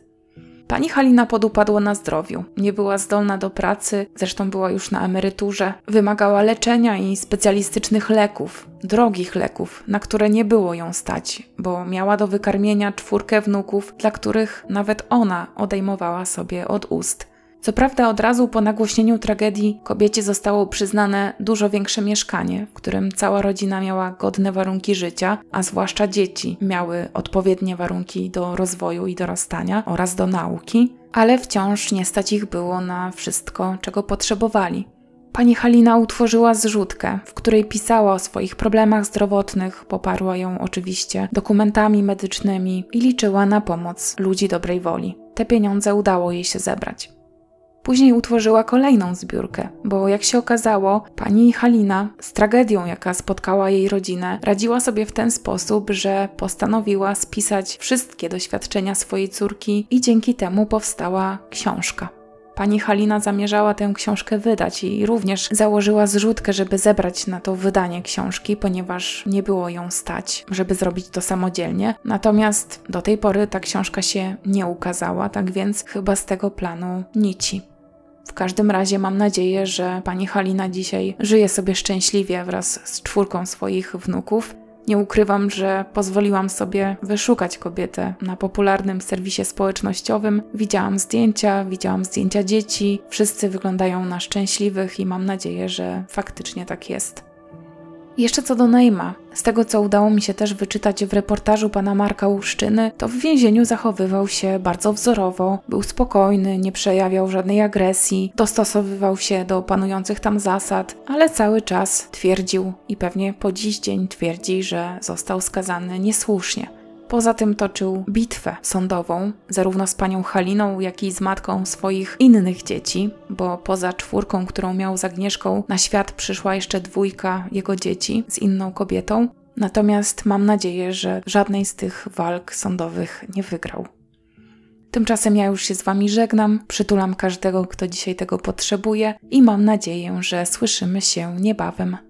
Pani Halina podupadła na zdrowiu, nie była zdolna do pracy, zresztą była już na emeryturze, wymagała leczenia i specjalistycznych leków, drogich leków, na które nie było ją stać, bo miała do wykarmienia czwórkę wnuków, dla których nawet ona odejmowała sobie od ust. Co prawda, od razu po nagłośnieniu tragedii kobiecie zostało przyznane dużo większe mieszkanie, w którym cała rodzina miała godne warunki życia, a zwłaszcza dzieci miały odpowiednie warunki do rozwoju i dorastania oraz do nauki, ale wciąż nie stać ich było na wszystko, czego potrzebowali. Pani Halina utworzyła zrzutkę, w której pisała o swoich problemach zdrowotnych, poparła ją oczywiście dokumentami medycznymi i liczyła na pomoc ludzi dobrej woli. Te pieniądze udało jej się zebrać. Później utworzyła kolejną zbiórkę, bo jak się okazało, pani Halina z tragedią, jaka spotkała jej rodzinę, radziła sobie w ten sposób, że postanowiła spisać wszystkie doświadczenia swojej córki i dzięki temu powstała książka. Pani Halina zamierzała tę książkę wydać i również założyła zrzutkę, żeby zebrać na to wydanie książki, ponieważ nie było ją stać, żeby zrobić to samodzielnie. Natomiast do tej pory ta książka się nie ukazała, tak więc chyba z tego planu nici. W każdym razie mam nadzieję, że pani Halina dzisiaj żyje sobie szczęśliwie wraz z czwórką swoich wnuków. Nie ukrywam, że pozwoliłam sobie wyszukać kobietę na popularnym serwisie społecznościowym. Widziałam zdjęcia, widziałam zdjęcia dzieci. Wszyscy wyglądają na szczęśliwych i mam nadzieję, że faktycznie tak jest. Jeszcze co do Neima, z tego co udało mi się też wyczytać w reportażu pana Marka Łuszczyny, to w więzieniu zachowywał się bardzo wzorowo, był spokojny, nie przejawiał żadnej agresji, dostosowywał się do panujących tam zasad, ale cały czas twierdził i pewnie po dziś dzień twierdzi, że został skazany niesłusznie. Poza tym toczył bitwę sądową, zarówno z panią Haliną, jak i z matką swoich innych dzieci, bo poza czwórką, którą miał z Agnieszką, na świat przyszła jeszcze dwójka jego dzieci z inną kobietą. Natomiast mam nadzieję, że żadnej z tych walk sądowych nie wygrał. Tymczasem ja już się z Wami żegnam, przytulam każdego, kto dzisiaj tego potrzebuje i mam nadzieję, że słyszymy się niebawem.